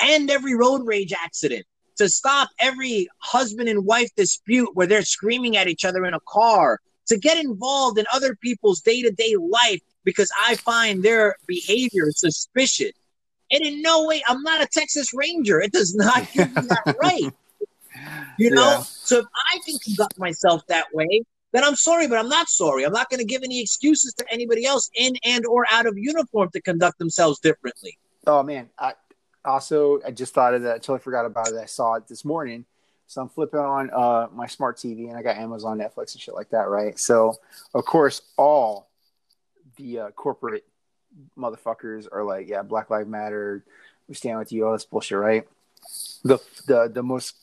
end every road rage accident, to stop every husband and wife dispute where they're screaming at each other in a car, to get involved in other people's day to day life because I find their behavior suspicious. And in no way, I'm not a Texas Ranger. It does not give me that right. You know? Yeah. So if I can conduct myself that way, then I'm sorry, but I'm not sorry. I'm not going to give any excuses to anybody else in and or out of uniform to conduct themselves differently. Oh man, I also I just thought of that. I totally forgot about it. I saw it this morning. So I'm flipping on uh, my smart TV and I got Amazon, Netflix, and shit like that, right? So of course all the uh, corporate motherfuckers are like, yeah, Black Lives Matter, we stand with you, all this bullshit, right? The the the most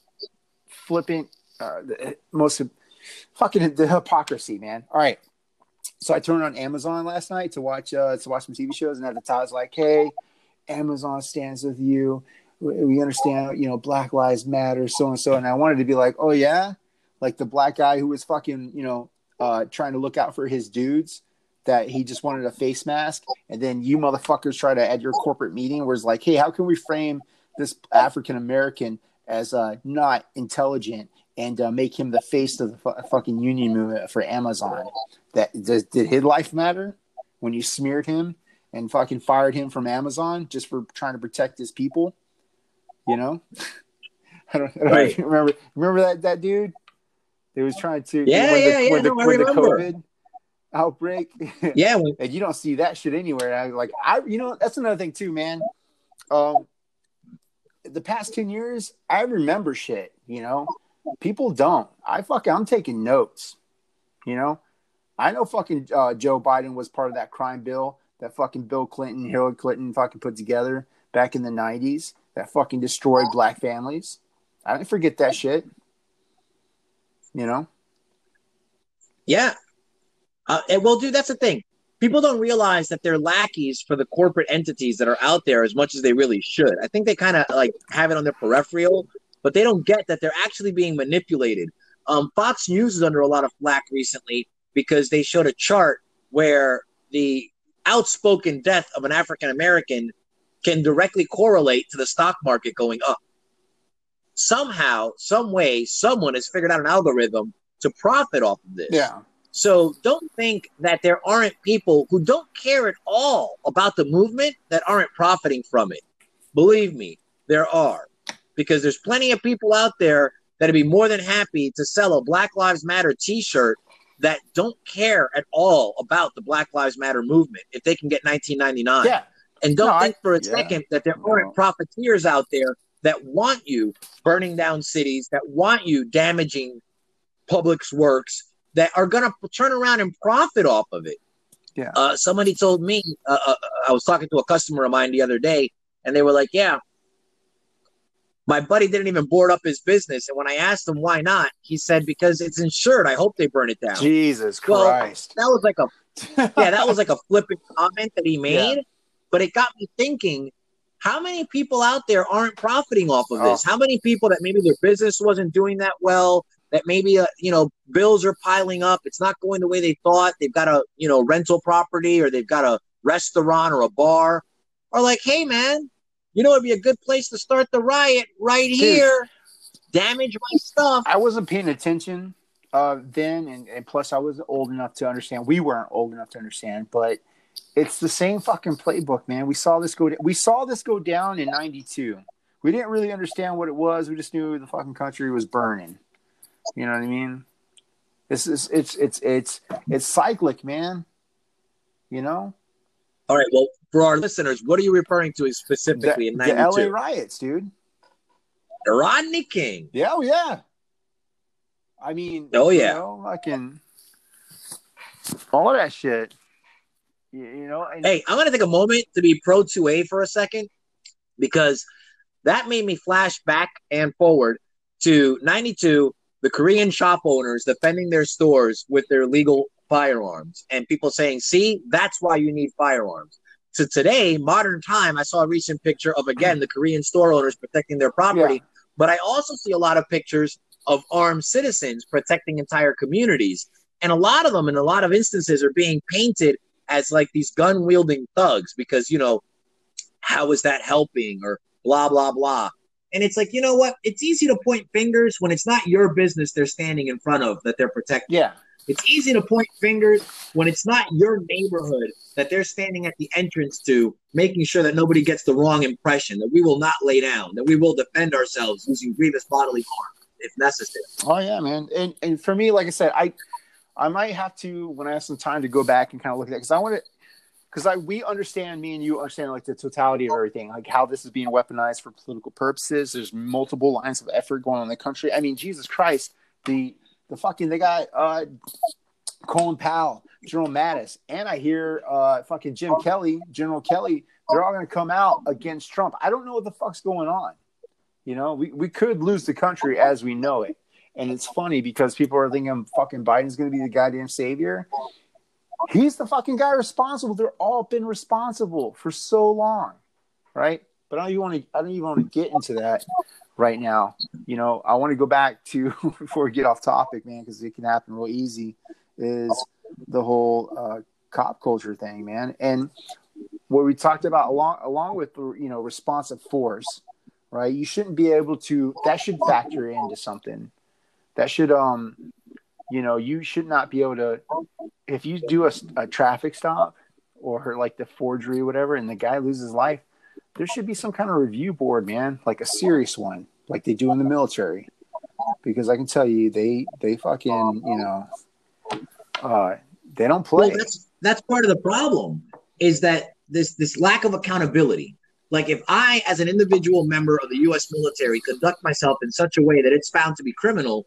flippant, uh, the most fucking the hypocrisy, man. All right. So I turned on Amazon last night to watch uh, to watch some TV shows, and at the time, I was like, "Hey, Amazon stands with you. We understand, you know, Black Lives Matter, so and so." And I wanted to be like, "Oh yeah," like the black guy who was fucking, you know, uh, trying to look out for his dudes that he just wanted a face mask, and then you motherfuckers try to at your corporate meeting where it's like, "Hey, how can we frame this African American as uh, not intelligent and uh, make him the face of the f- fucking union movement for Amazon. That does, did his life matter when you smeared him and fucking fired him from Amazon just for trying to protect his people? You know, I don't, I don't Right. remember. Remember that that dude? They was trying to Yeah, when yeah, the, yeah, when no, when the. COVID outbreak. Yeah, and you don't see that shit anywhere. I like I you know that's another thing too, man. Um, the past ten years, I remember shit. You know, people don't. I fucking I'm taking notes. You know, I know fucking uh, Joe Biden was part of that crime bill that fucking Bill Clinton, Hillary Clinton fucking put together back in the '90s that fucking destroyed black families. I didn't forget that shit. You know, yeah. Uh, and well, dude, that's the thing. People don't realize that they're lackeys for the corporate entities that are out there as much as they really should. I think they kind of like have it on their peripheral, but they don't get that they're actually being manipulated. Um, Fox News is under a lot of flack recently because they showed a chart where the outspoken death of an African American can directly correlate to the stock market going up. Somehow, some way, someone has figured out an algorithm to profit off of this. yeah. So don't think that there aren't people who don't care at all about the movement that aren't profiting from it. Believe me, there are. Because there's plenty of people out there that'd be more than happy to sell a Black Lives Matter t-shirt that don't care at all about the Black Lives Matter movement if they can get 1999. Yeah. And don't No, think for a yeah. second that there aren't profiteers out there that want you burning down cities, that want you damaging public's works, that are going to turn around and profit off of it. Yeah. Uh, somebody told me, uh, uh, I was talking to a customer of mine the other day, and they were like, Yeah, my buddy didn't even board up his business. And when I asked him why not, he said, Because it's insured. I hope they burn it down. Jesus Christ. Well. That was like a yeah, that was like a flippant comment that he made, but it got me thinking how many people out there aren't profiting off of this? Oh. How many people that maybe their business wasn't doing that well, that maybe uh, you know bills are piling up, it's not going the way they thought. They've got a you know rental property or they've got a restaurant or a bar, are like, hey man, you know it'd be a good place to start the riot right here. Damage my stuff. I wasn't paying attention uh, then, and, and plus I wasn't old enough to understand. We weren't old enough to understand, but it's the same fucking playbook, man. We saw this go. We saw this go down in '92. We didn't really understand what it was. We just knew the fucking country was burning. You know what I mean? This is it's it's it's it's cyclic, man. You know All right. Well, for our listeners, what are you referring to the, specifically in the LA riots, dude. Rodney King. Yeah, oh yeah. I mean, Oh, you yeah. know, fucking all that shit. You, you know, and Hey, I'm going to take a moment to be pro 2A for a second because that made me flash back and forward to 92, the Korean shop owners defending their stores with their legal firearms. And people saying, see, that's why you need firearms. To today, modern time, I saw a recent picture of, again, the Korean store owners protecting their property, Yeah. but I also see a lot of pictures of armed citizens protecting entire communities. And a lot of them, in a lot of instances, are being painted as like these gun wielding thugs because you know how is that helping or blah blah blah. And it's like you know what? It's easy to point fingers. When it's not your business they're standing in front of that they're protecting. Yeah, it's easy to point fingers when it's not your neighborhood that they're standing at the entrance to making sure that nobody gets the wrong impression that we will not lay down that we will defend ourselves using grievous bodily harm if necessary oh yeah, man. And and for me, like I said, I I might have to when I have some time to go back and kind of look at that because I want to because I we understand me and you understand like the totality of everything, like how this is being weaponized for political purposes. There's multiple lines of effort going on in the country. I mean, Jesus Christ, the the fucking they got uh Colin Powell, General Mattis, and I hear uh fucking Jim Kelly, General Kelly, they're all gonna come out against Trump. I don't know what the fuck's going on. You know, we, we could lose the country as we know it. And it's funny because people are thinking fucking Biden's going to be the goddamn savior. He's the fucking guy responsible. They're all been responsible for so long, right? But I don't even want to. I don't even want to get into that right now. You know, I want to go back to before we get off topic, man, because it can happen real easy. Is the whole uh, cop culture thing, man, and what we talked about along along with you know responsive force, right? You shouldn't be able to. That should factor into something that should um you know you should not be able to if you do a, a traffic stop or like the forgery or whatever and the guy loses life there should be some kind of review board man like a serious one like they do in the military because i can tell you they they fucking you know uh they don't play well, that's that's part of the problem is that this this lack of accountability like if i as an individual member of the us military conduct myself in such a way that it's found to be criminal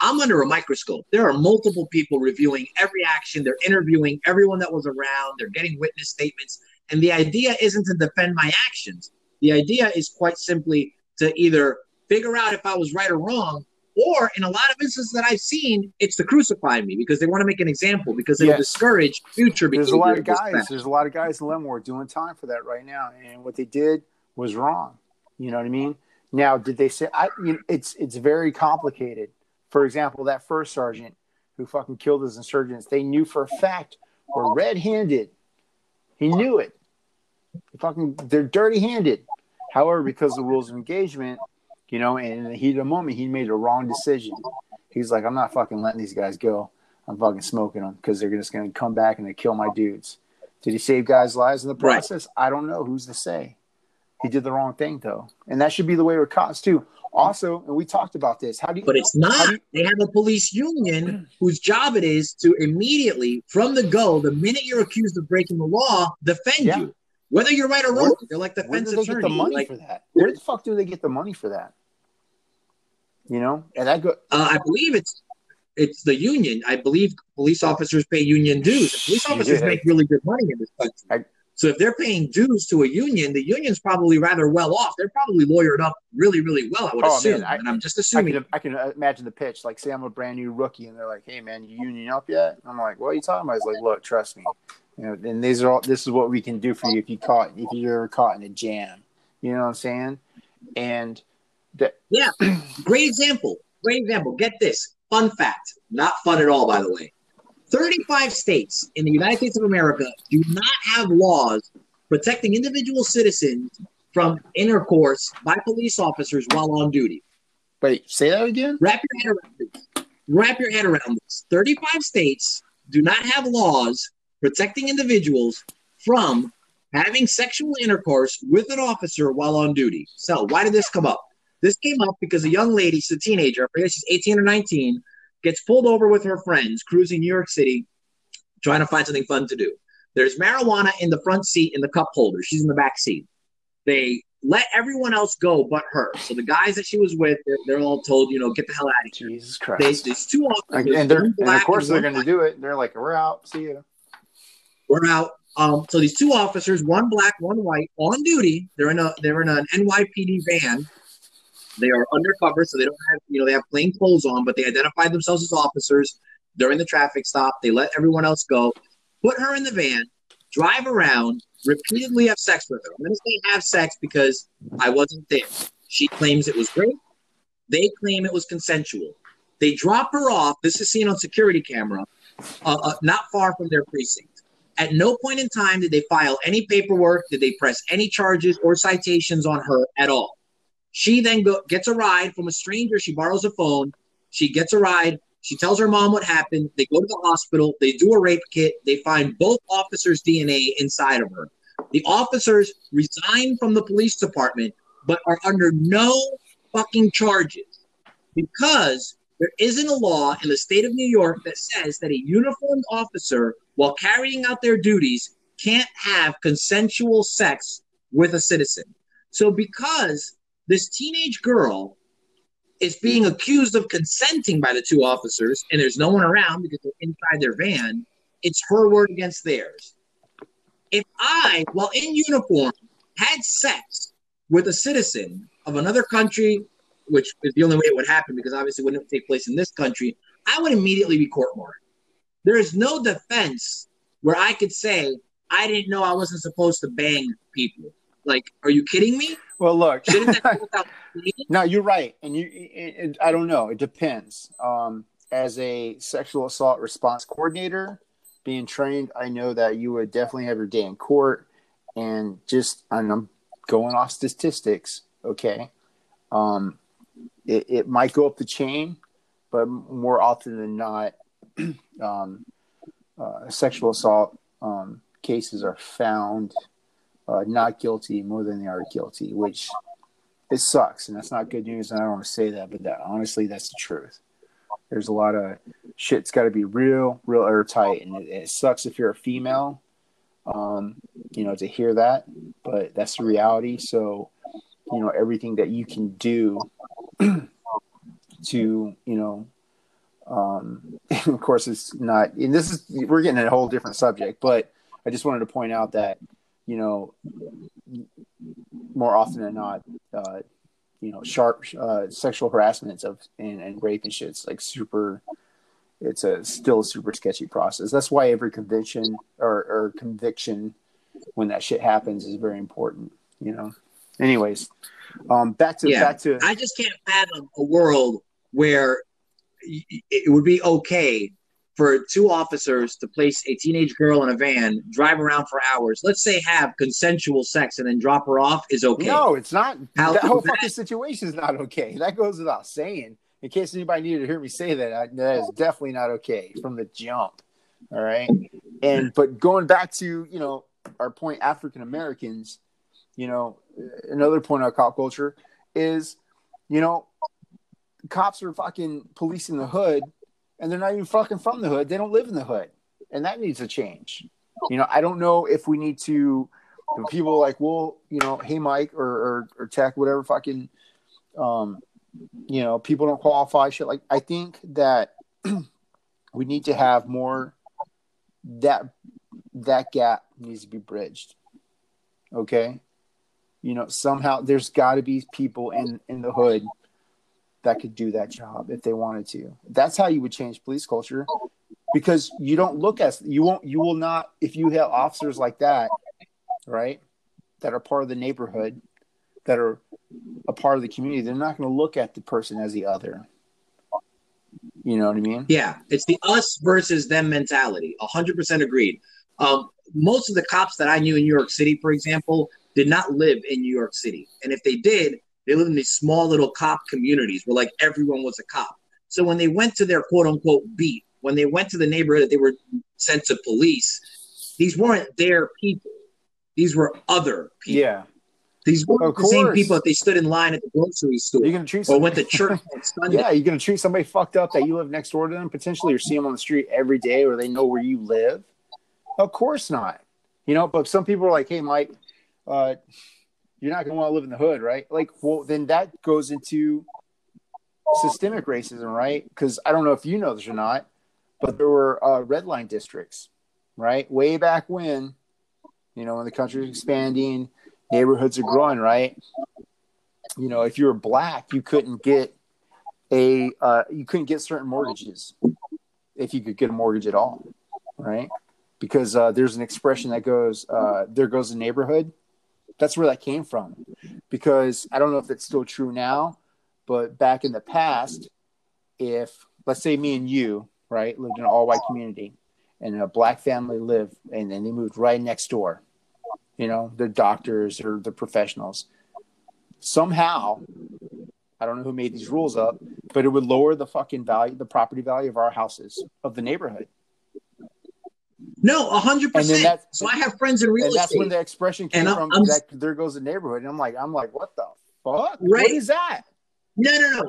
I'm under a microscope. There are multiple people reviewing every action. They're interviewing everyone that was around. They're getting witness statements. And the idea isn't to defend my actions. The idea is quite simply to either figure out if I was right or wrong, or in a lot of instances that I've seen, it's to crucify me because they want to make an example because it'll yes. discourage future There's a lot of guys. There's a lot of guys in Leavenworth doing time for that right now, and what they did was wrong. You know what I mean? Now, did they say? I you know, it's it's very complicated for example, that first sergeant who fucking killed his insurgents, they knew for a fact were red-handed. He knew it. Fucking, they're dirty-handed. However, because of the rules of engagement, you know, and in the heat of the moment, he made a wrong decision. He's like, I'm not fucking letting these guys go. I'm fucking smoking them because they're just going to come back and they kill my dudes. Did he save guys' lives in the process? Right. I don't know. Who's to say? He did the wrong thing though, and that should be the way with cops too. Also, and we talked about this. How do you? But it's not. You, they have a police union whose job it is to immediately, from the go, the minute you're accused of breaking the law, defend yeah. you, whether you're right or wrong. They're like defense where do they attorney. Get the money like, for that? Where the fuck do they get the money for that? You know, and I go. Uh, I believe it's it's the union. I believe police officers pay union dues. Police officers make really good money in this country. I, so if they're paying dues to a union, the union's probably rather well off. They're probably lawyered up really, really well. I would oh, assume, man, I, and I'm just assuming. I can, I can, imagine the pitch. Like, say I'm a brand new rookie, and they're like, "Hey, man, you union up yet?" I'm like, "What are you talking about?" He's like, "Look, trust me. You know, and these are all. This is what we can do for you if you caught if you're caught in a jam. You know what I'm saying?" And that. Yeah, great example. Great example. Get this fun fact. Not fun at all, by the way. 35 states in the United States of America do not have laws protecting individual citizens from intercourse by police officers while on duty. Wait, say that again? Wrap your head around this. Wrap your head around this. 35 states do not have laws protecting individuals from having sexual intercourse with an officer while on duty. So, why did this come up? This came up because a young lady, she's a teenager, I forget she's 18 or 19, gets pulled over with her friends cruising New York City, trying to find something fun to do. There's marijuana in the front seat in the cup holder. She's in the back seat. They let everyone else go but her. So the guys that she was with, they're, they're all told, you know, get the hell out of here. Jesus Christ. They, there's two officers. And, they're, and of course they're going to do it. They're like, we're out. See you. We're out. Um, so these two officers, one black, one white, on duty. They're in a they're in an NYPD van they are undercover, so they don't have, you know, they have plain clothes on, but they identify themselves as officers during the traffic stop. They let everyone else go, put her in the van, drive around, repeatedly have sex with her. I'm going to say have sex because I wasn't there. She claims it was great. They claim it was consensual. They drop her off. This is seen on security camera, uh, uh, not far from their precinct. At no point in time did they file any paperwork, did they press any charges or citations on her at all. She then go, gets a ride from a stranger. She borrows a phone. She gets a ride. She tells her mom what happened. They go to the hospital. They do a rape kit. They find both officers' DNA inside of her. The officers resign from the police department, but are under no fucking charges because There isn't a law in the state of New York that says that a uniformed officer, while carrying out their duties, can't have consensual sex with a citizen. So, because this teenage girl is being accused of consenting by the two officers, and there's no one around because they're inside their van, it's her word against theirs. If I, while in uniform, had sex with a citizen of another country, which is the only way it would happen because obviously it wouldn't take place in this country, I would immediately be court martialed. There is no defense where I could say I didn't know I wasn't supposed to bang people. Like, are you kidding me? Well, look. no, you're right, and you. It, it, I don't know. It depends. Um, as a sexual assault response coordinator, being trained, I know that you would definitely have your day in court, and just and I'm going off statistics. Okay, um, it, it might go up the chain, but more often than not, um, uh, sexual assault um, cases are found uh, not guilty more than they are guilty, which it sucks, and that's not good news. And I don't want to say that, but that honestly, that's the truth. There's a lot of shit's got to be real, real airtight, and it, it, sucks if you're a female, um, you know, to hear that. But that's the reality. So, you know, everything that you can do to, you know, um, of course, it's not. And this is we're getting a whole different subject, but I just wanted to point out that you know, more often than not, uh, you know, sharp uh, sexual harassment of and, and rape and shit's like super. It's a still a super sketchy process. That's why every conviction or, or conviction when that shit happens is very important. You know. Anyways, um, back to yeah, back to. I just can't fathom a world where it would be okay for two officers to place a teenage girl in a van, drive around for hours, let's say have consensual sex, and then drop her off is okay. No, it's not. How that whole that? fucking situation is not okay. That goes without saying. In case anybody needed to hear me say that, that is definitely not okay from the jump. All right. And, but going back to, you know, our point, African Americans, you know, another point of cop culture is, you know, cops are fucking policing the hood and they're not even fucking from the hood. They don't live in the hood, and that needs to change. You know, I don't know if we need to. People like, well, you know, hey Mike or or, or Tech, whatever, fucking, um, you know, people don't qualify shit. Like, I think that we need to have more. That that gap needs to be bridged. Okay, you know, somehow there's got to be people in in the hood that could do that job if they wanted to. That's how you would change police culture because you don't look at you won't you will not if you have officers like that, right? That are part of the neighborhood, that are a part of the community, they're not going to look at the person as the other. You know what I mean? Yeah, it's the us versus them mentality. hundred percent agreed. Um, most of the cops that I knew in New York City, for example, did not live in New York City, and if they did, they lived in these small little cop communities where like everyone was a cop. So when they went to their quote unquote beat, when they went to the neighborhood that they were sent to police, these weren't their people. These were other people. Yeah. These weren't the same people that they stood in line at the grocery store you're gonna treat or went to church on Sunday. Yeah, you're gonna treat somebody fucked up that you live next door to them potentially or see them on the street every day or they know where you live. Of course not. You know, but some people are like, hey Mike, uh, you're not going to want to live in the hood, right? Like, well, then that goes into systemic racism, right? Because I don't know if you know this or not, but there were uh, red line districts, right? Way back when, you know, when the country was expanding, neighborhoods are growing, right? You know, if you were black, you couldn't get a uh, you couldn't get certain mortgages if you could get a mortgage at all, right? Because uh, there's an expression that goes, uh, "There goes the neighborhood." That's where that came from. Because i don't know if that's still true now but back in the past if let's say me and you right lived in an all white community and a black family lived and then they moved right next door you know the doctors or the professionals somehow i don't know who made these rules up but it would lower the fucking value the property value of our houses of the neighborhood no, hundred percent. So I have friends in real and estate. That's when the expression came and from. I'm, that, there goes the neighborhood, and I'm like, I'm like, what the fuck? Right. What is that? No, no, no.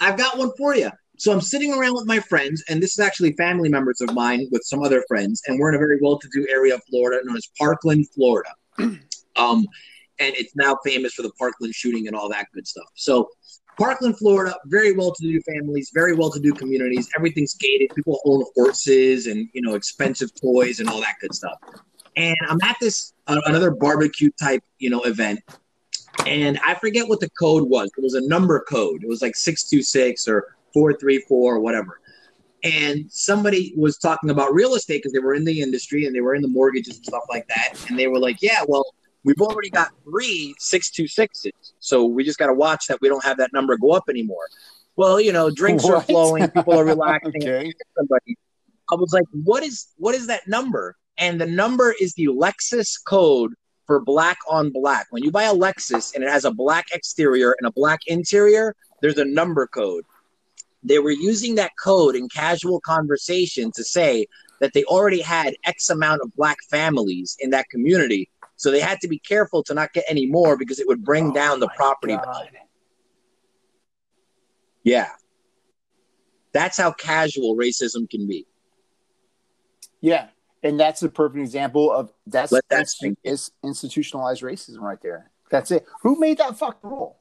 I've got one for you. so I'm sitting around with my friends, and this is actually family members of mine with some other friends, and we're in a very well-to-do area of Florida known as Parkland, Florida. Um, and it's now famous for the Parkland shooting and all that good stuff. So Parkland, Florida, very well-to-do families, very well-to-do communities. Everything's gated. People own horses and you know expensive toys and all that good stuff. And I'm at this uh, another barbecue type you know event, and I forget what the code was. It was a number code. It was like six two six or four three four or whatever. And somebody was talking about real estate because they were in the industry and they were in the mortgages and stuff like that. And they were like, "Yeah, well." We've already got three 626s. So we just got to watch that we don't have that number go up anymore. Well, you know, drinks are flowing, people are relaxing. Okay. Somebody, I was like, "What is what is that number?" And the number is the Lexus code for black on black. When you buy a Lexus and it has a black exterior and a black interior, there's a number code. They were using that code in casual conversation to say that they already had X amount of black families in that community. So they had to be careful to not get any more because it would bring Oh down the property God. value. Yeah. That's how casual racism can be. Yeah, and that's a perfect example of that's Let that that's is institutionalized racism right there. That's it. Who made that fucking rule?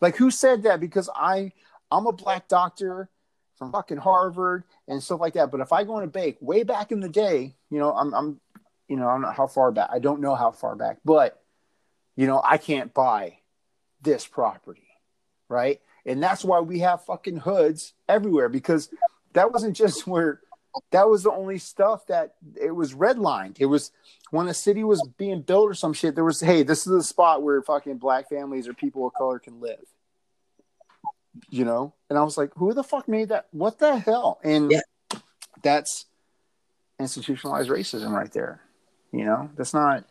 Like who said that? Because I I'm a black doctor from fucking Harvard and stuff like that. But if I go in a bake way back in the day, you know, I'm I'm you know, I don't know how far back. I don't know how far back, but you know, I can't buy this property, right? And that's why we have fucking hoods everywhere because that wasn't just where that was the only stuff that it was redlined. It was when a city was being built or some shit. There was, hey, this is the spot where fucking black families or people of color can live. You know, and I was like, who the fuck made that? What the hell? And Yeah. that's institutionalized racism right there. You know, that's not.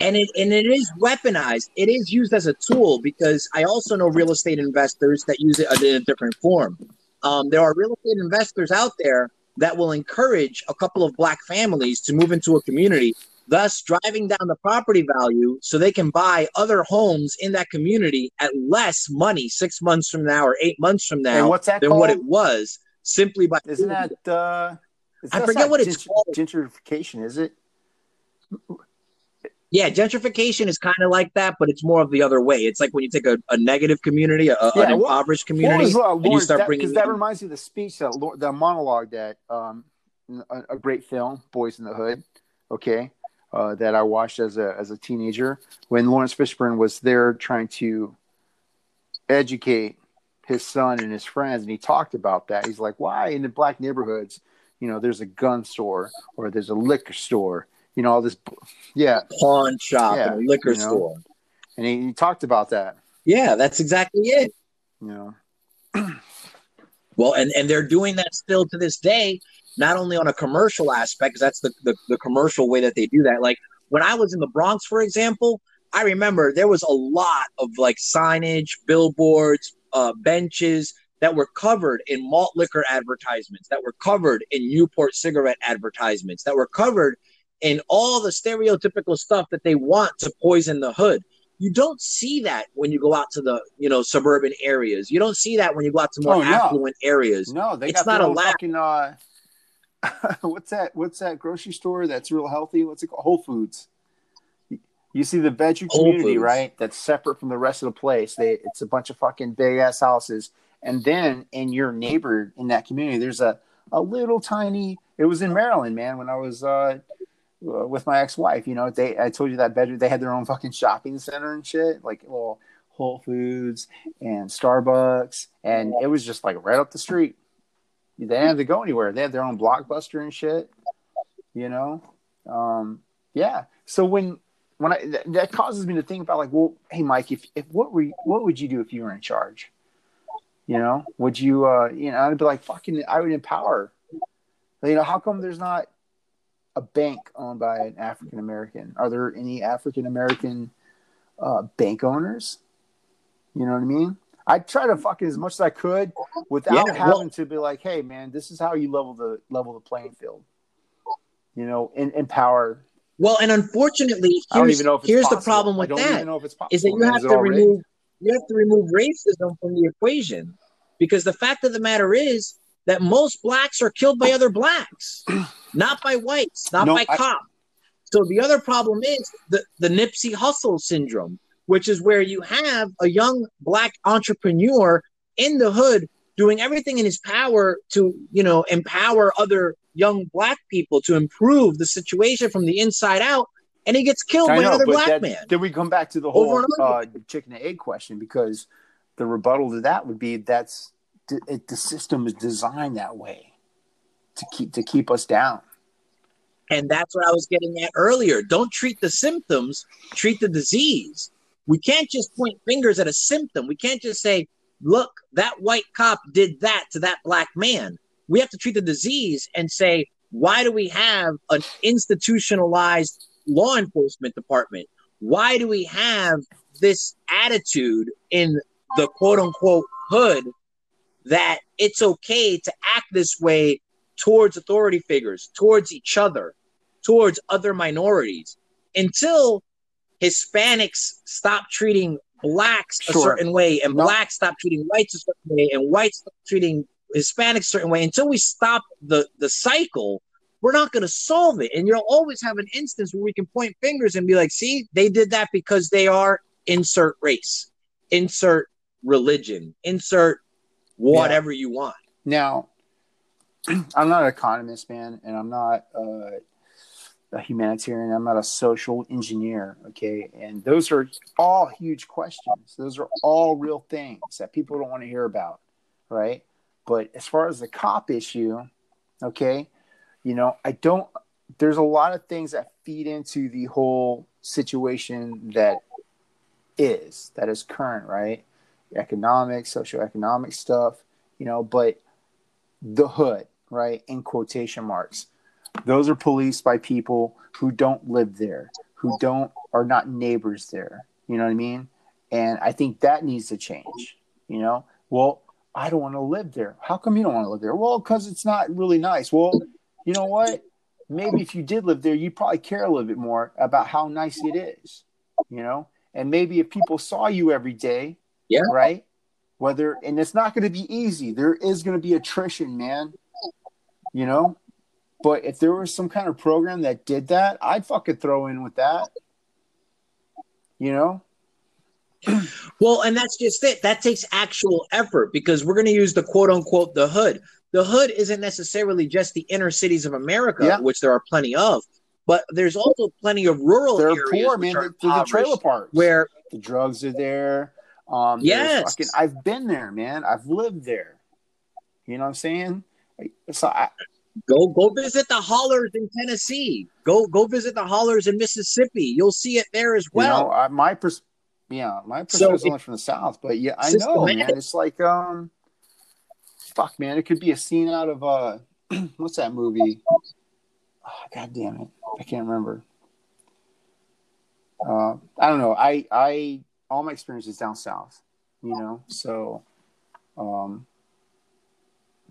and it and it is weaponized. It is used as a tool because I also know real estate investors that use it in a different form. Um, there are real estate investors out there that will encourage a couple of black families to move into a community, thus driving down the property value so they can buy other homes in that community at less money six months from now or eight months from And now what's that than called? what it was simply by Isn't that? Uh, is I forget not what it's called. Gentrification, is it? Yeah, gentrification is kind of like that, but it's more of the other way. It's like when you take a, a negative community, a, Yeah, an impoverished community, was, uh, and you start that, bringing because that reminds me of the speech that the monologue that um a, a great film Boyz n the Hood okay uh, that I watched as a as a teenager when Laurence Fishburne was there trying to educate his son and his friends and he talked about that he's like why in the black neighborhoods you know there's a gun store or there's a liquor store you know all this yeah pawn shop Yeah, and liquor you know. store. and he, he talked about that Yeah, that's exactly it. you know Well, and, and they're doing that still to this day, not only on a commercial aspect, because that's the, the, the commercial way that they do that. Like when I was in the Bronx, for example, I remember there was a lot of like signage, billboards, uh, benches that were covered in malt liquor advertisements, that were covered in Newport cigarette advertisements, that were covered in all the stereotypical stuff that they want to poison the hood. You don't see that when you go out to the you know suburban areas. You don't see that when you go out to more Oh, no. affluent areas. No, they It's got not a lab. fucking uh what's that what's that grocery store that's real healthy? What's it called? Whole Foods. You see the veggie community, right? That's separate from the rest of the place. They it's a bunch of fucking big ass houses. And then in your neighbor in that community, there's a, a little tiny it was in Maryland, man, when I was uh uh, with my ex-wife, you know, they I told you that bedroom they had their own fucking shopping center and shit, like little Whole Foods and Starbucks, and it was just like right up the street. They didn't have to go anywhere. They had their own blockbuster and shit. You know, um, yeah. So when when I that, that causes me to think about like, well, hey, Mike, if if what were you, what would you do if you were in charge? You know, would you uh, you know, I'd be like, fucking, I would empower. You know, how come there's not a bank owned by an African American? Are there any African American uh, bank owners? You know what I mean? I try to fucking as much as I could without Yeah, having well- to be like, "Hey, man, this is how you level the level the playing field." You know, and empower. Well, and unfortunately, here's, even know if it's here's the problem I with don't that even know if it's possible. is that you have to remove you have to remove racism from the equation. Because the fact of the matter is that most blacks are killed by other blacks, not by whites, not No, by I- cops. So the other problem is the, the Nipsey Hussle syndrome, which is where you have a young black entrepreneur in the hood doing everything in his power to, you know, empower other young black people to improve the situation from the inside out, and he gets killed I by know, another black that- man. Then we come back to the whole uh, chicken and egg question because the rebuttal to that would be that's it, the system is designed that way to keep to keep us down. And that's what I was getting at earlier. Don't treat the symptoms, treat the disease. We can't just point fingers at a symptom. We can't just say, look, that white cop did that to that black man. We have to treat the disease and say, why do we have an institutionalized law enforcement department? Why do we have this attitude in the quote unquote hood that it's okay to act this way towards authority figures, towards each other, towards other minorities until Hispanics stop treating blacks a certain way and No. blacks stop treating whites a certain way and whites stop treating Hispanics a certain way. Until we stop the, the cycle, we're not going to solve it. And you'll always have an instance where we can point fingers and be like, see, they did that because they are insert race, insert religion, insert whatever you want. Now, I'm not an economist, man, and I'm not uh, a humanitarian. I'm not a social engineer, okay? And those are all huge questions. Those are all real things that people don't want to hear about, right? But as far as the cop issue, okay, you know, I don't. There's a lot of things that feed into the whole situation that is that is current, right? Economic, socioeconomic stuff, you know, but the hood, right, in quotation marks. Those are policed by people who don't live there, who don't are not neighbors there. You know what I mean? And I think that needs to change. You know, well, I don't want to live there. How come you don't want to live there? Well, because it's not really nice. Well, you know what? Maybe if you did live there, you'd probably care a little bit more about how nice it is. You know, and maybe if people saw you every day, Yeah. right? Whether and it's not going to be easy. There is going to be attrition, man. You know, but if there was some kind of program that did that, I'd fucking throw in with that. You know, Well, and that's just it. That takes actual effort because we're going to use the quote unquote the hood. The hood isn't necessarily just the inner cities of America, Yeah. which there are plenty of, but there's also plenty of rural they're areas poor, man. They're, the trailer parks where the drugs are there. Um, Yes. fucking, I've been there, man. I've lived there. You know what I'm saying? So I, go go visit the hollers in Tennessee. Go go visit the hollers in Mississippi. You'll see it there as you well. know, I, my pers- yeah, my So perspective is only from the south, but yeah, I know, man. It's like, um, fuck, man. It could be a scene out of uh, what's that movie? Oh, God damn it, I can't remember. Uh, I don't know. I I all my experiences down south, you know. So, um,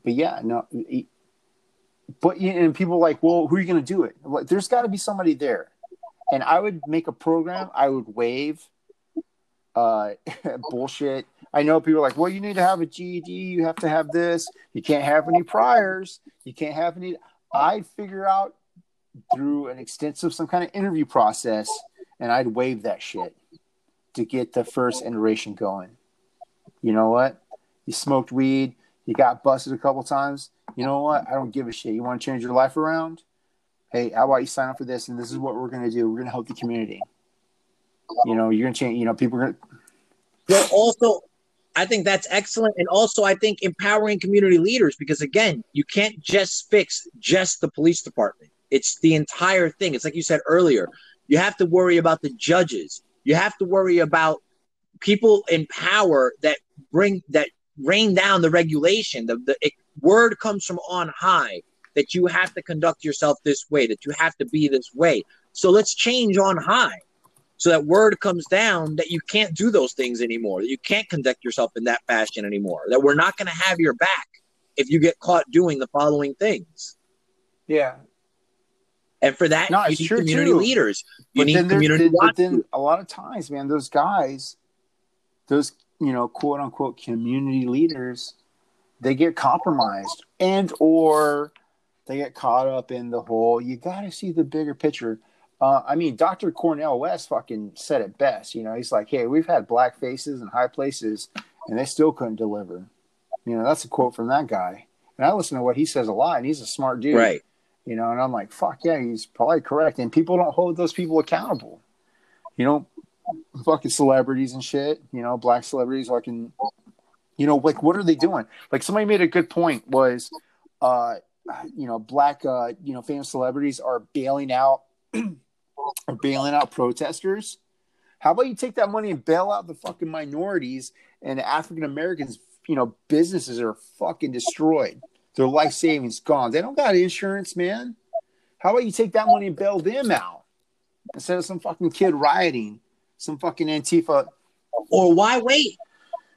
but yeah, no. it- But and people are like, well, who are you going to do it? Well, there's got to be somebody there, and I would make a program. I would waive uh, bullshit. I know people are like, well, you need to have a GED. You have to have this. You can't have any priors. You can't have any. I'd figure out through an extensive some kind of interview process, and I'd waive that shit to get the first iteration going. You know what? You smoked weed. You got busted a couple times. You know what? I don't give a shit. You want to change your life around? Hey, how about you sign up for this? And this is what we're going to do. We're going to help the community. You know, you're going to change. You know, people are going to. Well, also, I think that's excellent. And also, I think empowering community leaders, because again, you can't just fix just the police department. It's the entire thing. It's like you said earlier. You have to worry about the judges. You have to worry about people in power that bring that rain down the regulation. The, the it, word comes from on high that you have to conduct yourself this way, that you have to be this way. So let's change on high so that word comes down that you can't do those things anymore, that you can't conduct yourself in that fashion anymore, that we're not going to have your back if you get caught doing the following things. Yeah. And for that, No, you need community too. leaders. You But need then, community but then a lot of times, man, those guys, those you know, quote unquote community leaders, they get compromised and or they get caught up in the whole you got to see the bigger picture. Uh, i mean dr Cornel West fucking said it best you know he's like hey we've had black faces in high places and they still couldn't deliver. You know that's a quote from that guy. And i listen to what he says a lot and he's a smart dude. Right you know and i'm like fuck yeah he's probably correct. And people don't hold those people accountable. You know fucking celebrities and shit you know black celebrities fucking you know like what are they doing? Like somebody made a good point was uh you know black uh you know famous celebrities are bailing out are bailing out protesters. How about you take that money and bail out the fucking minorities and african americans you know businesses are fucking destroyed their life savings gone they don't got insurance man how about you take that money and bail them out instead of some fucking kid rioting some fucking antifa or why wait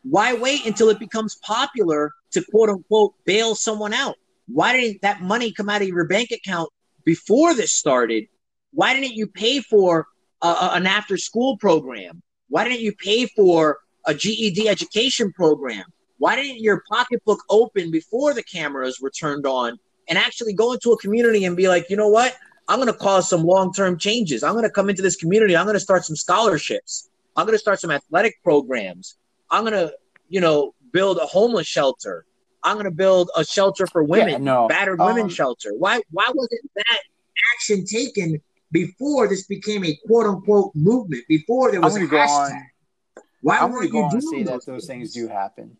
why wait until it becomes popular to quote unquote bail someone out? Why didn't that money come out of your bank account before this started? Why didn't you pay for a, an after school program? Why didn't you pay for a GED education program? Why didn't your pocketbook open before the cameras were turned on and actually go into a community and be like, you know what? I'm going to cause some long term changes. I'm going to come into this community. I'm going to start some scholarships. I'm going to start some athletic programs. I'm gonna, you know, build a homeless shelter. I'm gonna build a shelter for women, yeah, no. battered um, women shelter. Why why wasn't that action taken before this became a quote unquote movement? Before there was a hashtag. On, why I'm weren't you doing say those that those things do happen?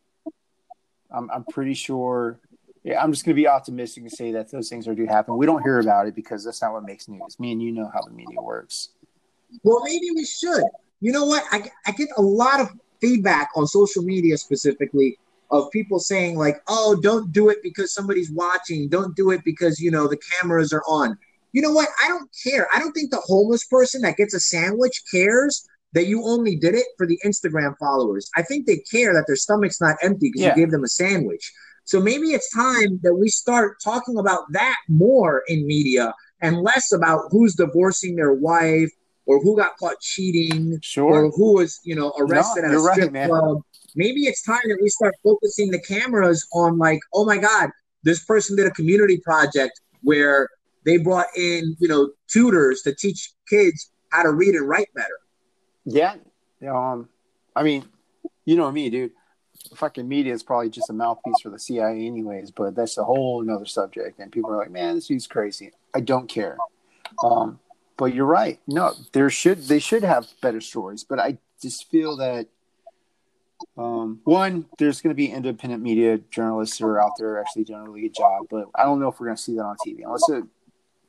I'm I'm pretty sure. Yeah, I'm just going to be optimistic and say that those things are do happen. We don't hear about it because that's not what makes news. Me and you know how the media works. Well, maybe we should. You know what? I, I get a lot of feedback on social media specifically of people saying like, "Oh, don't do it because somebody's watching. Don't do it because you know the cameras are on." You know what? I don't care. I don't think the homeless person that gets a sandwich cares that you only did it for the Instagram followers. I think they care that their stomach's not empty because yeah. you gave them a sandwich. So maybe it's time that we start talking about that more in media and less about who's divorcing their wife or who got caught cheating, sure. or who was you know arrested no, at a strip right, club. Maybe it's time that we start focusing the cameras on like, oh my God, this person did a community project where they brought in you know tutors to teach kids how to read and write better. Yeah, um, I mean, you know me, dude. Fucking media is probably just a mouthpiece for the CIA, anyways. But that's a whole another subject. And people are like, "Man, this dude's crazy." I don't care. Um, but you're right. No, there should they should have better stories, but I just feel that um, one, there's going to be independent media journalists who are out there actually doing a really good job, but I don't know if we're going to see that on TV unless it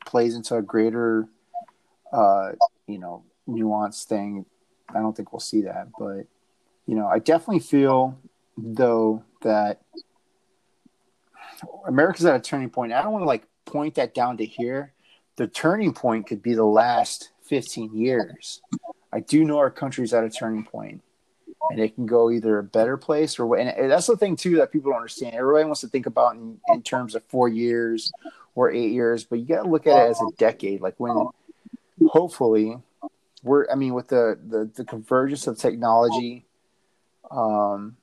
plays into a greater, uh, you know, nuanced thing. I don't think we'll see that, but you know, I definitely feel though that America's at a turning point. I don't want to like point that down to here, the turning point could be the last 15 years. I do know our country's at a turning point, and it can go either a better place or and that's the thing too that people don't understand. Everybody wants to think about in, in terms of four years or eight years, but you got to look at it as a decade. Like when, hopefully, we're. I mean, with the the, the convergence of technology, um,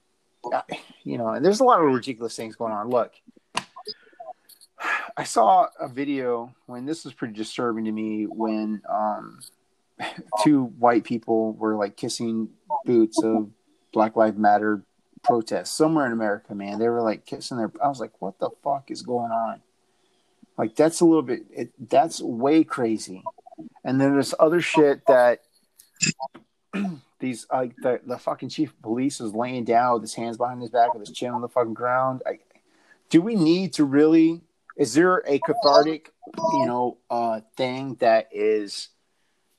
you know, and there's a lot of ridiculous things going on. Look, I saw a video when this was pretty disturbing to me when um, two white people were like kissing boots of Black Lives Matter protests somewhere in America, man. They were like kissing their. I was like, what the fuck is going on? Like that's a little bit. It, that's way crazy. And then there's other shit that these like the the fucking chief of police is laying down with his hands behind his back with his chin on the fucking ground. I, do we need to really is there a cathartic, you know, uh, thing that is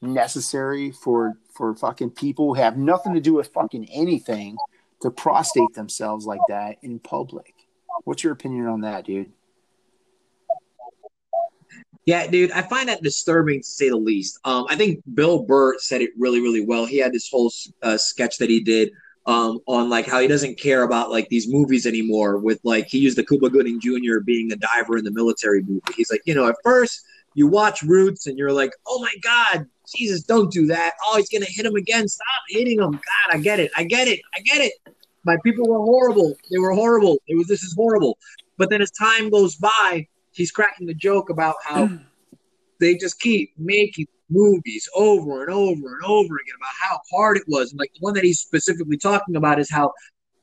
necessary for for fucking people who have nothing to do with fucking anything to prostate themselves like that in public? What's your opinion on that, dude? Yeah, dude, I find that disturbing to say the least. Um, I think Bill Burr said it really, really well. He had this whole uh, sketch that he did um, on like how he doesn't care about like these movies anymore. With like he used the Cuba Gooding Jr. being a diver in the military movie. He's like, you know, at first you watch Roots and you're like, oh my god, Jesus, don't do that. Oh, he's gonna hit him again. Stop hitting him. God, I get it. I get it. I get it. My people were horrible. They were horrible. It was this is horrible. But then as time goes by, he's cracking the joke about how mm. they just keep making movies over and over and over again about how hard it was. And like the one that he's specifically talking about is how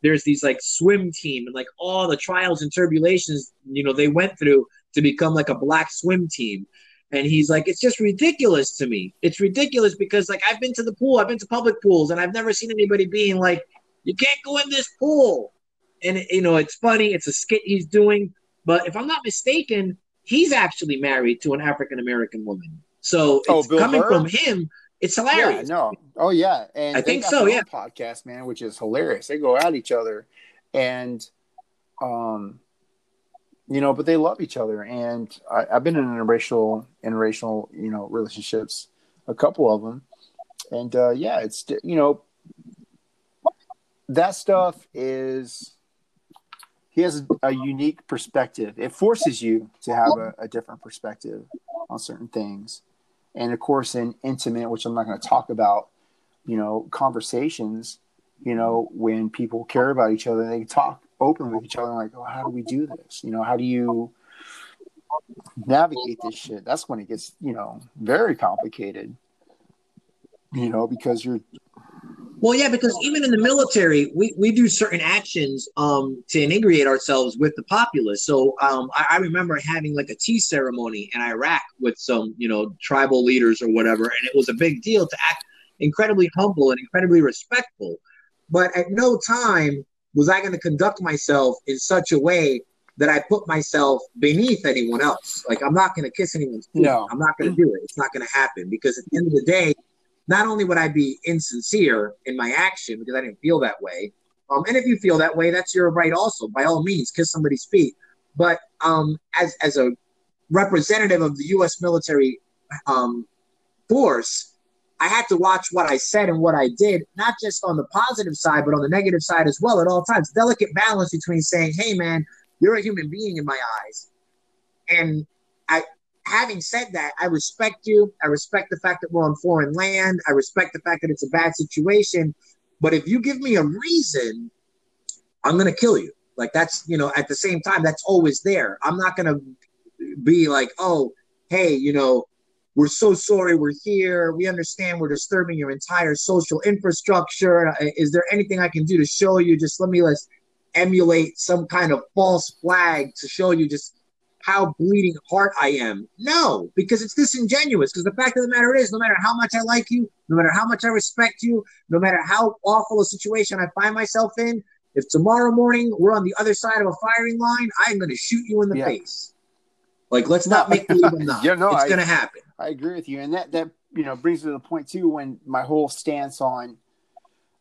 there's these like swim team and like all the trials and tribulations, you know, they went through to become like a black swim team. And he's like, it's just ridiculous to me. It's ridiculous because like I've been to the pool, I've been to public pools, and I've never seen anybody being like, you can't go in this pool. And you know, it's funny, it's a skit he's doing. But if I'm not mistaken, he's actually married to an African American woman. So oh, it's coming Burr? from him. It's hilarious. Yeah, no. Oh yeah, and I think so. Yeah, podcast man, which is hilarious. They go at each other, and um, you know, but they love each other. And I, have been in interracial, interracial, you know, relationships, a couple of them, and uh, yeah, it's you know, that stuff is he has a, unique perspective. It forces you to have a, a, different perspective on certain things. And of course, in intimate, which I'm not going to talk about, you know, conversations, you know, when people care about each other, they talk openly with each other, like, oh, how do we do this? You know, how do you navigate this shit? That's when it gets, you know, very complicated, you know, because you're well, yeah, because even in the military, we, we do certain actions um, to integrate ourselves with the populace. So um, I, I, remember having like a tea ceremony in Iraq with some, you know, tribal leaders or whatever, and it was a big deal to act incredibly humble and incredibly respectful. But at no time was I going to conduct myself in such a way that I put myself beneath anyone else. Like I'm not going to kiss anyone's feet. No. I'm not going to do it. It's not going to happen because at the end of the day, not only would I be insincere in my action because I didn't feel that way, um, and if you feel that way, that's your right also. By all means, kiss somebody's feet. But um, as as a representative of the U.S. military um, force, I had to watch what I said and what I did, not just on the positive side, but on the negative side as well at all times. Delicate balance between saying, "Hey, man, you're a human being in my eyes," and I having said that, I respect you. I respect the fact that we're on foreign land. I respect the fact that it's a bad situation. But if you give me a reason, I'm going to kill you. Like that's, you know, at the same time, that's always there. I'm not going to be like, oh, hey, you know, we're so sorry we're here. We understand we're disturbing your entire social infrastructure. Uh, is there anything I can do to show you? Just let me let's emulate some kind of false flag to show you just how bleeding heart I am. No, because it's disingenuous. Because the fact of the matter is, no matter how much I like you, no matter how much I respect you, no matter how awful a situation I find myself in, if tomorrow morning we're on the other side of a firing line, I'm going to shoot you in the yeah. face. Like, let's not make believe I'm not. yeah, no, it's going to happen. I agree with you, and that that you know brings me to the point too when my whole stance on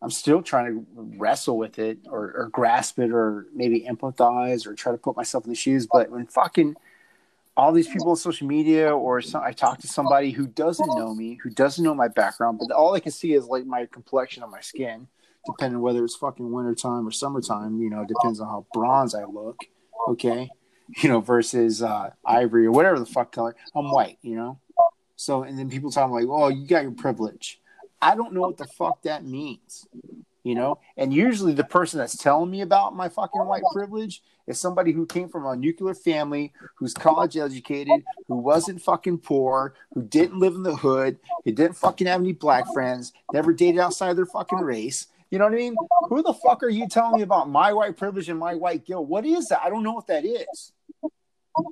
I'm still trying to wrestle with it or, or grasp it or maybe empathize or try to put myself in the shoes. But when fucking all these people on social media or some, I talk to somebody who doesn't know me, who doesn't know my background, but all I can see is like my complexion on my skin, depending whether it's fucking wintertime or summertime, you know, depends on how bronze I look. Okay. You know, versus uh, ivory or whatever the fuck color. I'm white, you know? So, and then people talking like, oh, you got your privilege. I don't know what the fuck that means, you know? And usually the person that's telling me about my fucking white privilege is somebody who came from a nuclear family, who's college educated, who wasn't fucking poor, who didn't live in the hood, who didn't fucking have any black friends, never dated outside their fucking race. You know what I mean? Who the fuck are you telling me about my white privilege and my white guilt? What is that? I don't know what that is.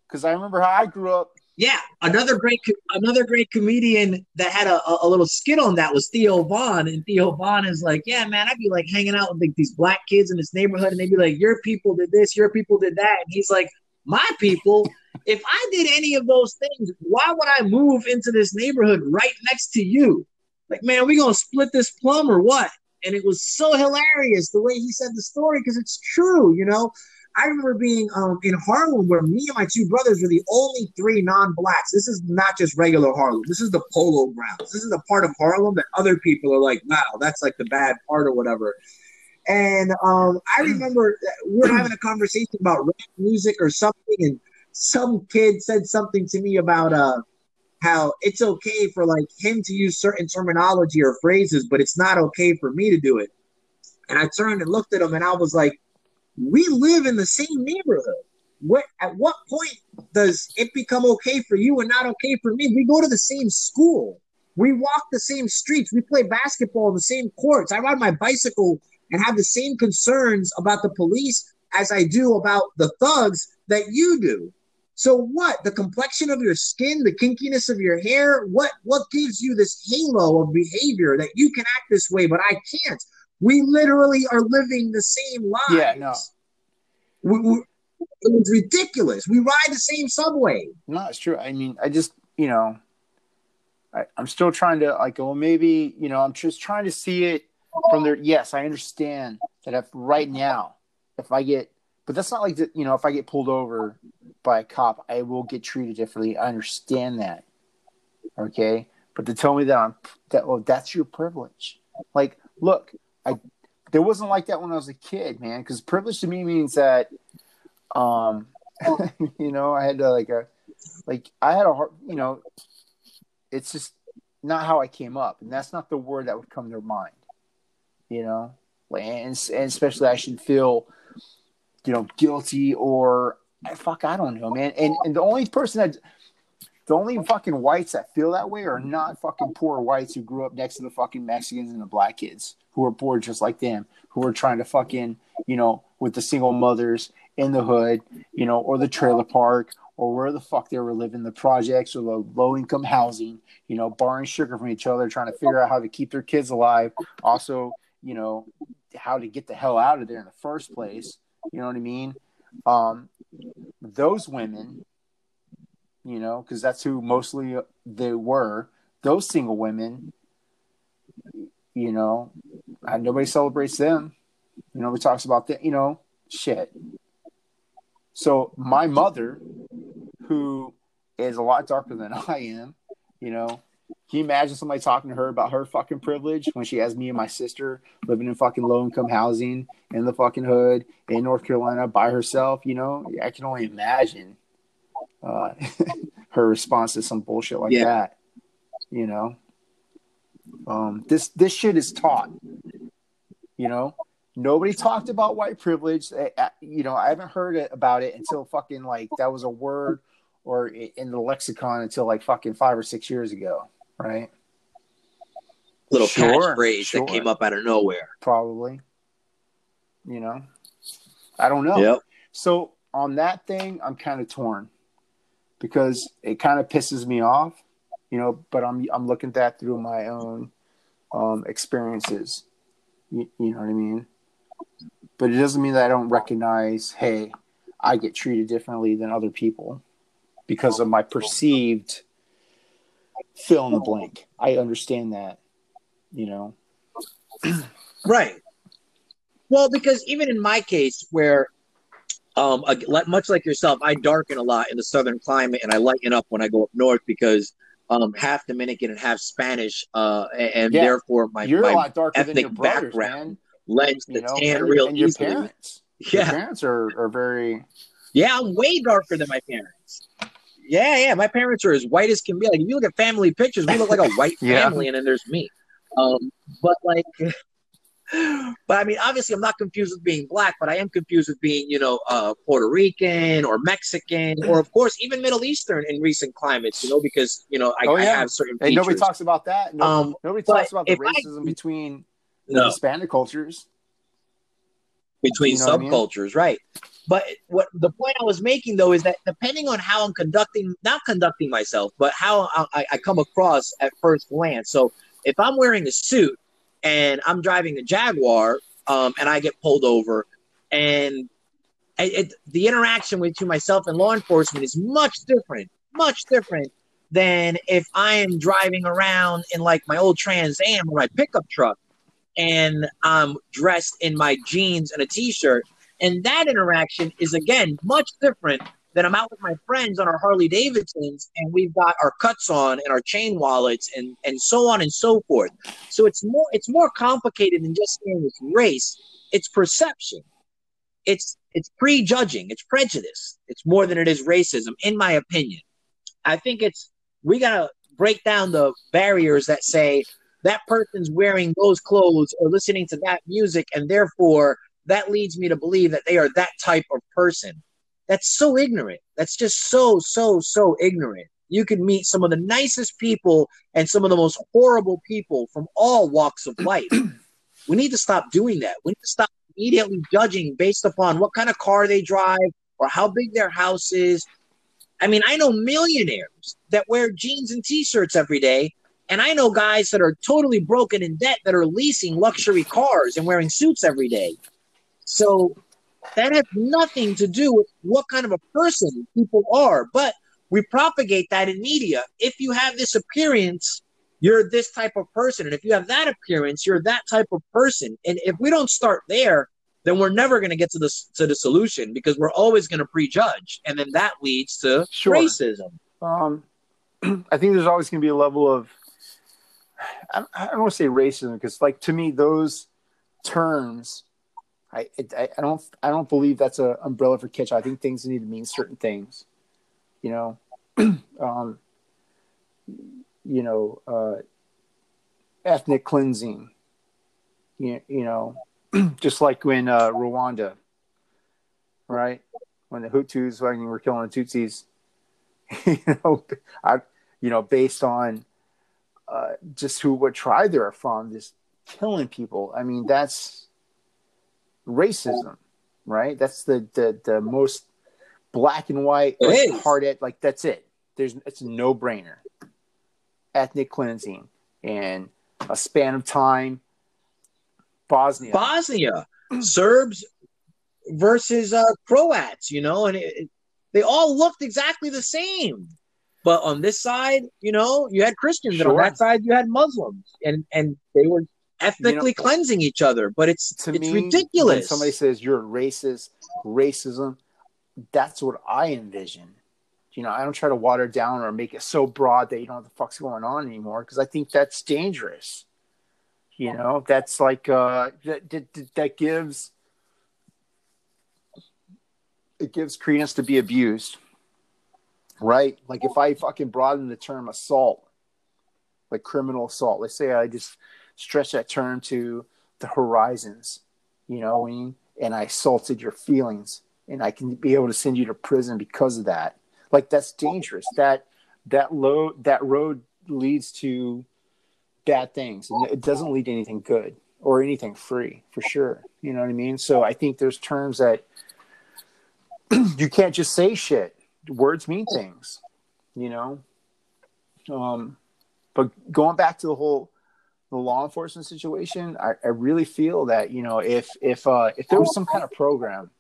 Because I remember how I grew up yeah, another great another great comedian that had a, a little skit on that was Theo Von, and Theo Von is like, yeah, man, I'd be like hanging out with like these black kids in this neighborhood, and they'd be like, your people did this, your people did that, and he's like, my people. if I did any of those things, why would I move into this neighborhood right next to you? Like, man, we gonna split this plum or what? And it was so hilarious the way he said the story because it's true, you know. I remember being um, in Harlem where me and my two brothers were the only three non-blacks. This is not just regular Harlem. This is the Polo Grounds. This is the part of Harlem that other people are like, wow, that's like the bad part or whatever. And um, I remember we're having a conversation about rap music or something, and some kid said something to me about uh, how it's okay for like him to use certain terminology or phrases, but it's not okay for me to do it. And I turned and looked at him and I was like, we live in the same neighborhood. What at what point does it become okay for you and not okay for me? We go to the same school. We walk the same streets. We play basketball in the same courts. I ride my bicycle and have the same concerns about the police as I do about the thugs that you do. So what? The complexion of your skin, the kinkiness of your hair, what what gives you this halo of behavior that you can act this way but I can't? We literally are living the same lives. Yeah, no. We, we, it was ridiculous. We ride the same subway. No, it's true. I mean, I just, you know, I, I'm still trying to like, well, maybe, you know, I'm just trying to see it from there. Yes, I understand that if right now, if I get, but that's not like, the, you know, if I get pulled over by a cop, I will get treated differently. I understand that. Okay. But to tell me that I'm, that, well, that's your privilege. Like, look, I, there wasn't like that when I was a kid, man, because privilege to me means that, um, you know, I had to like a, like I had a hard, you know, it's just not how I came up, and that's not the word that would come to mind, you know, and, and especially I should feel, you know, guilty or fuck, I don't know, man. And and the only person that, the only fucking whites that feel that way are not fucking poor whites who grew up next to the fucking Mexicans and the black kids who are poor just like them, who are trying to fucking, you know, with the single mothers in the hood, you know, or the trailer park or where the fuck they were living, the projects or the low income housing, you know, borrowing sugar from each other, trying to figure out how to keep their kids alive. Also, you know, how to get the hell out of there in the first place. You know what I mean? Um, those women, you know, because that's who mostly they were, those single women, you know, nobody celebrates them. You know, we talks about that, you know, shit. So my mother who is a lot darker than I am, you know, can you imagine somebody talking to her about her fucking privilege when she has me and my sister living in fucking low income housing in the fucking hood in North Carolina by herself? You know, I can only imagine uh, her response to some bullshit like yeah. that. You know, um, this this shit is taught. You know, nobody talked about white privilege. You know, I haven't heard about it until fucking like that was a word or in the lexicon until like fucking five or six years ago, right? Little sure, catchphrase sure. that came up out of nowhere. Probably. You know, I don't know. Yep. So on that thing, I'm kind of torn because it kind of pisses me off, you know. But I'm I'm looking at that through my own um, experiences. You, you know what I mean? But it doesn't mean that I don't recognize, hey, I get treated differently than other people because of my perceived fill in the blank. I understand that, you know. right. Well, because even in my case, where um, much like yourself, I darken a lot in the southern climate, and I lighten up when I go up north because um, half Dominican and half Spanish, uh, and yeah. therefore my, my a lot darker ethnic your brothers, background man. lends to tan real and your easily. Parents. Yeah, your parents are, are very. Yeah, I'm way darker than my parents. Yeah, yeah. My parents are as white as can be. Like if you look at family pictures, we look like a white yeah. family, and then there's me. Um, but like, but I mean, obviously, I'm not confused with being black, but I am confused with being, you know, uh, Puerto Rican or Mexican, or of course, even Middle Eastern in recent climates. You know, because you know I, oh, yeah. I have certain. And nobody talks about that. No, um, nobody talks about the racism I, between the no. Hispanic cultures. Between you know subcultures, I mean? right? But what the point I was making though is that depending on how I'm conducting, not conducting myself, but how I, I come across at first glance. So if I'm wearing a suit and I'm driving a Jaguar um, and I get pulled over, and it, it, the interaction between myself and law enforcement is much different, much different than if I am driving around in like my old Trans Am or my pickup truck and I'm dressed in my jeans and a t-shirt. And that interaction is again much different than I'm out with my friends on our Harley Davidsons and we've got our cuts on and our chain wallets and and so on and so forth. So it's more it's more complicated than just saying it's race. It's perception. It's it's prejudging. It's prejudice. It's more than it is racism, in my opinion. I think it's we gotta break down the barriers that say that person's wearing those clothes or listening to that music, and therefore that leads me to believe that they are that type of person. That's so ignorant. That's just so, so, so ignorant. You can meet some of the nicest people and some of the most horrible people from all walks of life. we need to stop doing that. We need to stop immediately judging based upon what kind of car they drive or how big their house is. I mean, I know millionaires that wear jeans and t shirts every day and I know guys that are totally broken in debt that are leasing luxury cars and wearing suits every day. So that has nothing to do with what kind of a person people are. But we propagate that in media. If you have this appearance, you're this type of person. And if you have that appearance, you're that type of person. And if we don't start there, then we're never going to get to the to the solution because we're always going to prejudge, and then that leads to sure. racism. Um, I think there's always going to be a level of I, I don't want to say racism because, like, to me, those terms, I, I, I don't, I don't believe that's an umbrella for kitsch. I think things need to mean certain things, you know, um, you know, uh, ethnic cleansing, you, you know, just like when uh, Rwanda, right, when the Hutus were killing the Tutsis, you know, I, you know, based on uh, just who what tribe they're from, just killing people. I mean, that's racism, right? That's the the, the most black and white, hard at like that's it. There's it's a no brainer. Ethnic cleansing and a span of time. Bosnia, Bosnia, Serbs versus uh, Croats, you know, and it, it, they all looked exactly the same. But on this side, you know, you had Christians, sure. and on that side, you had Muslims, and and they were ethnically you know, cleansing each other. But it's to it's me, ridiculous. When somebody says you're racist, racism, that's what I envision. You know, I don't try to water down or make it so broad that you don't know what the fuck's going on anymore because I think that's dangerous. You know, that's like uh, that, that that gives it gives credence to be abused right? Like if I fucking broaden the term assault, like criminal assault, let's say I just stretch that term to the horizons, you know, and I assaulted your feelings and I can be able to send you to prison because of that. Like that's dangerous. That that low that road leads to bad things it doesn't lead to anything good or anything free for sure. You know what I mean? So I think there's terms that you can't just say shit words mean things, you know. Um, but going back to the whole the law enforcement situation, I, I really feel that you know if if uh, if there was some kind of program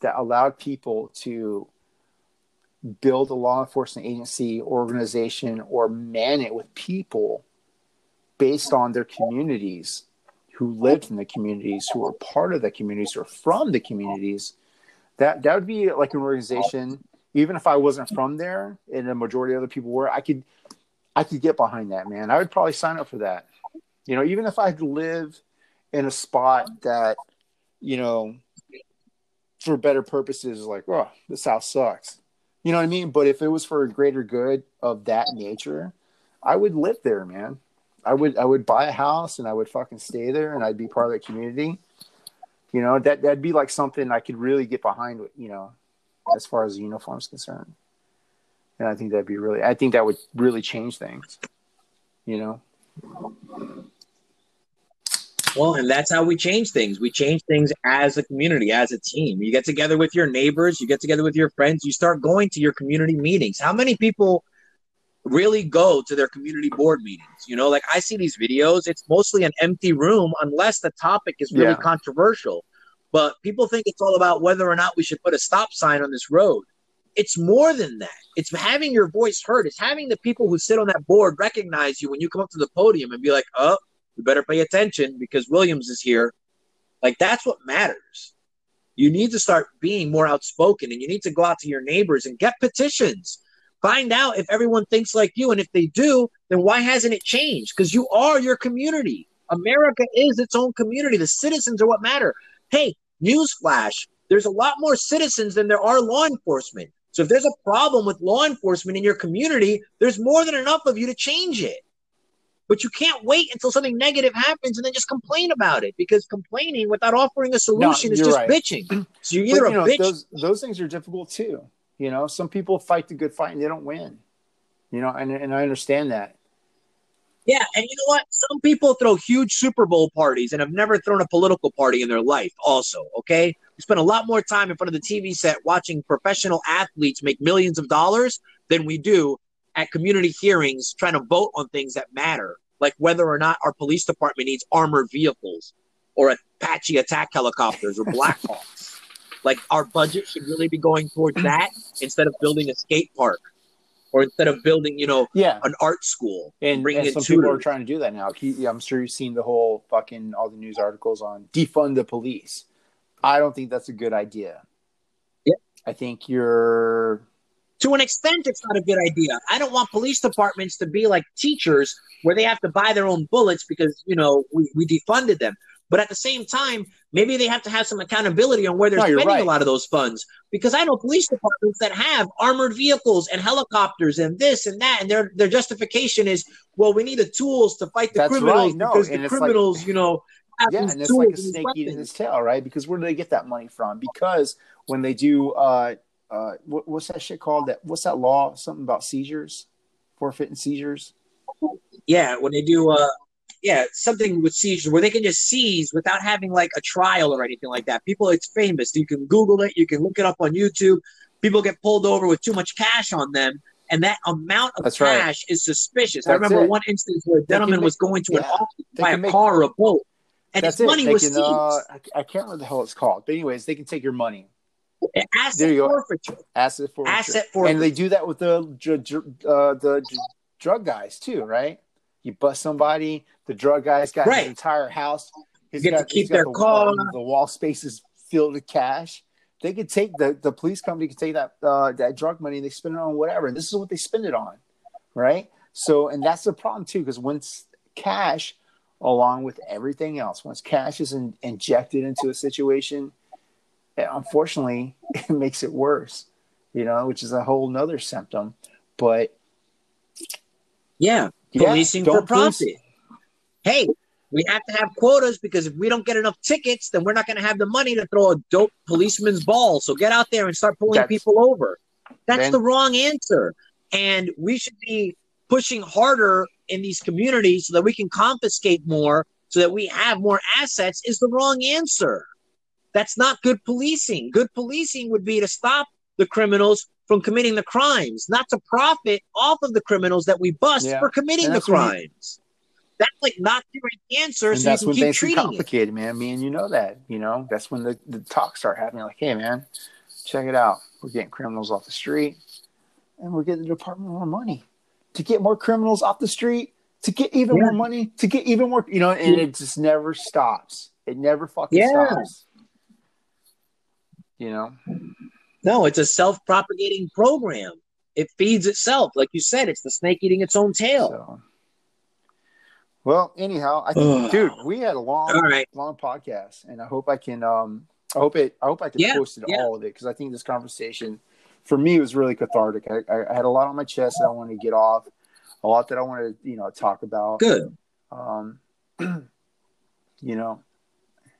that allowed people to build a law enforcement agency organization or man it with people based on their communities who lived in the communities who were part of the communities are from the communities that that would be like an organization even if I wasn't from there and the majority of other people were, I could I could get behind that, man. I would probably sign up for that. You know, even if I live in a spot that, you know, for better purposes, like, oh, this house sucks. You know what I mean? But if it was for a greater good of that nature, I would live there, man. I would I would buy a house and I would fucking stay there and I'd be part of the community. You know, that that'd be like something I could really get behind, you know, as far as the uniform is concerned. And I think that'd be really, I think that would really change things, you know? Well, and that's how we change things. We change things as a community, as a team. You get together with your neighbors, you get together with your friends, you start going to your community meetings. How many people really go to their community board meetings? You know, like I see these videos, it's mostly an empty room unless the topic is really yeah. controversial. But people think it's all about whether or not we should put a stop sign on this road. It's more than that. It's having your voice heard. It's having the people who sit on that board recognize you when you come up to the podium and be like, oh, you better pay attention because Williams is here. Like, that's what matters. You need to start being more outspoken and you need to go out to your neighbors and get petitions. Find out if everyone thinks like you. And if they do, then why hasn't it changed? Because you are your community. America is its own community. The citizens are what matter. Hey, Newsflash, there's a lot more citizens than there are law enforcement. So if there's a problem with law enforcement in your community, there's more than enough of you to change it. But you can't wait until something negative happens and then just complain about it because complaining without offering a solution is just right. bitching. So you're But, either you know, a bitch. those those things are difficult too. You know, some people fight the good fight and they don't win. You know, and and I understand that. Yeah, and you know what? Some people throw huge Super Bowl parties and have never thrown a political party in their life, also. Okay? We spend a lot more time in front of the TV set watching professional athletes make millions of dollars than we do at community hearings trying to vote on things that matter, like whether or not our police department needs armored vehicles or Apache attack helicopters or Blackhawks. like, our budget should really be going towards that instead of building a skate park or instead of building, you know, Yeah, an art school. and, bringing and some people are trying to do that now. I'm sure you've seen the whole fucking all the news articles on defund the police. I don't think that's a good idea. Yeah. I think you're to an extent it's not a good idea i don't want police departments to be like teachers where they have to buy their own bullets because you know we, we defunded them but at the same time maybe they have to have some accountability on where they're No, spending right. a lot of those funds because i know police departments that have armored vehicles and helicopters and this and that and their their justification is well we need the tools to fight the That's criminals right. No, because the it's like- criminals you know yeah, and it's like a snake eating its tail, right? Because where do they get that money from? Because when they do, uh, uh, what, what's that shit called? That what's that law? Something about seizures, forfeiting seizures. Yeah, when they do uh yeah, something with seizures where they can just seize without having like a trial or anything like that. People it's famous. You can Google it, you can look it up on YouTube. People get pulled over with too much cash on them, and that amount of That's right. cash is suspicious. I remember it. one instance where a gentleman make- was going to an yeah, auction to they a make- car or a boat, and his money They was can, seized. uh, I, can't remember the hell it's called, but anyways, they can take your money, An asset there you go. forfeiture. asset for Asset and they do that with the uh, the dr- drug guys too, right? You bust somebody, the drug guy's got Right. his entire house. He's Get to got, keep their the, car. wall- the wall spaces filled with cash. They could take the the police company could take that uh, that drug money and they spend it on whatever. And this is what they spend it on, right? So, and that's the problem too, because once cash, along with everything else, once cash is in, injected into a situation, it- unfortunately, it makes it worse. You know, which is a whole nother symptom. But Yeah, yeah, policing for don't police- profit. Hey, we have to have quotas because if we don't get enough tickets, then we're not going to have the money to throw a dope policeman's ball. So get out there and start pulling That's- people over. That's Then- the wrong answer. And we should be pushing harder in these communities so that we can confiscate more so that we have more assets is the wrong answer. That's not good policing. Good policing would be to stop the criminals from committing the crimes, not to profit off of the criminals that we bust Yeah. for committing the crimes. That's like not giving answer And so you that's can when keep things get it. complicated, man. Me and you know that. You know, that's when the, the talks start happening. Like, hey, man, check it out. We're getting criminals off the street, and we're getting the department more money to get more criminals off the street, to get even Yeah. more money, to get even more. You know, and it just never stops. It never fucking Yeah. stops. You know, No, it's a self-propagating program. It feeds itself, like you said. It's the snake eating its own tail. so. Well, anyhow, I think, dude, we had a long, right. long podcast, and I hope I can. Um, I hope it. I hope I can Yeah, post it yeah. all of it because I think this conversation, for me, was really cathartic. I, I, I had a lot on my chest that I wanted to get off, a lot that I wanted to, you know, talk about. Good. Um, you know,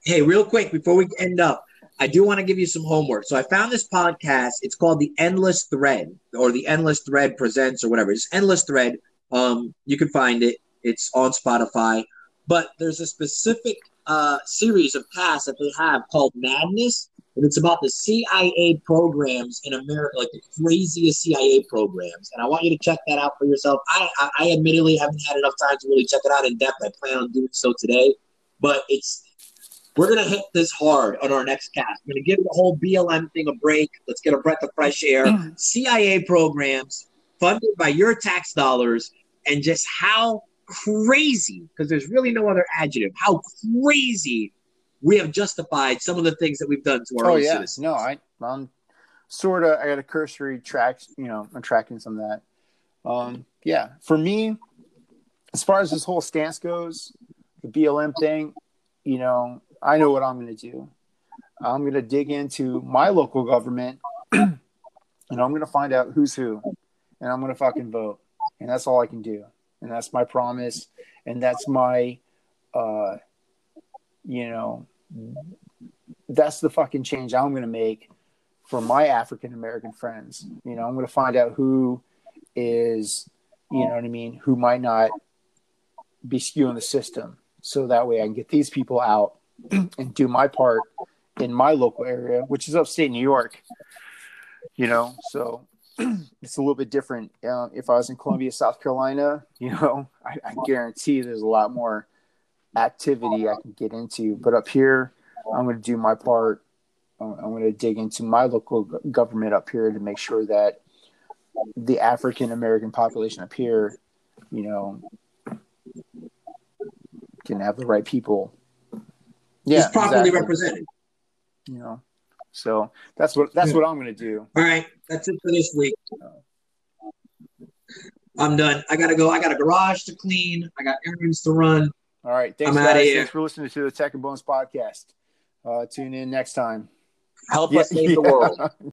Hey, real quick before we end up, I do want to give you some homework. So I found this podcast. It's called The Endless Thread or The Endless Thread Presents or whatever. It's Endless Thread. Um, you can find it. It's on Spotify. But there's a specific uh, series of casts that they have called Madness, and it's about the CIA programs in America, like the craziest CIA programs. And I want you to check that out for yourself. I, I, I admittedly haven't had enough time to really check it out in depth. I plan on doing so today, but it's we're gonna hit this hard on our next cast. We're gonna give the whole BLM thing a break. Let's get a breath of fresh air. CIA programs funded by your tax dollars, and just how crazy, because there's really no other adjective, how crazy we have justified some of the things that we've done to our oh own yeah, citizens. no, I, I'm sort of. I got a cursory track. You know, I'm tracking some of that. Um, yeah, for me, as far as this whole stance goes, the BLM thing, you know, I know what I'm going to do. I'm going to dig into my local government, and I'm going to find out who's who, and I'm going to fucking vote, and that's all I can do. and that's my promise, and that's my, uh, you know, that's the fucking change I'm gonna make for my African American friends. You know, I'm gonna find out who is, you know what I mean, who might not be skewing the system, so that way I can get these people out and do my part in my local area, which is upstate New York. You know, so it's a little bit different. Uh, if I was in Columbia, South Carolina, you know, I, I, guarantee there's a lot more activity I can get into. But up here, I'm going to do my part. I'm going to dig into my local government up here to make sure that the African American population up here, you know, can have the right people. Yeah, properly exactly. represented. You know, so that's what that's what I'm going to do. All right, that's it for this week. I'm done. I gotta go. I got a garage to clean. I got errands to run. All right. Thanks, guys. Thanks for listening to the Tech and Bones podcast. Uh, tune in next time. Help yeah, us save the world.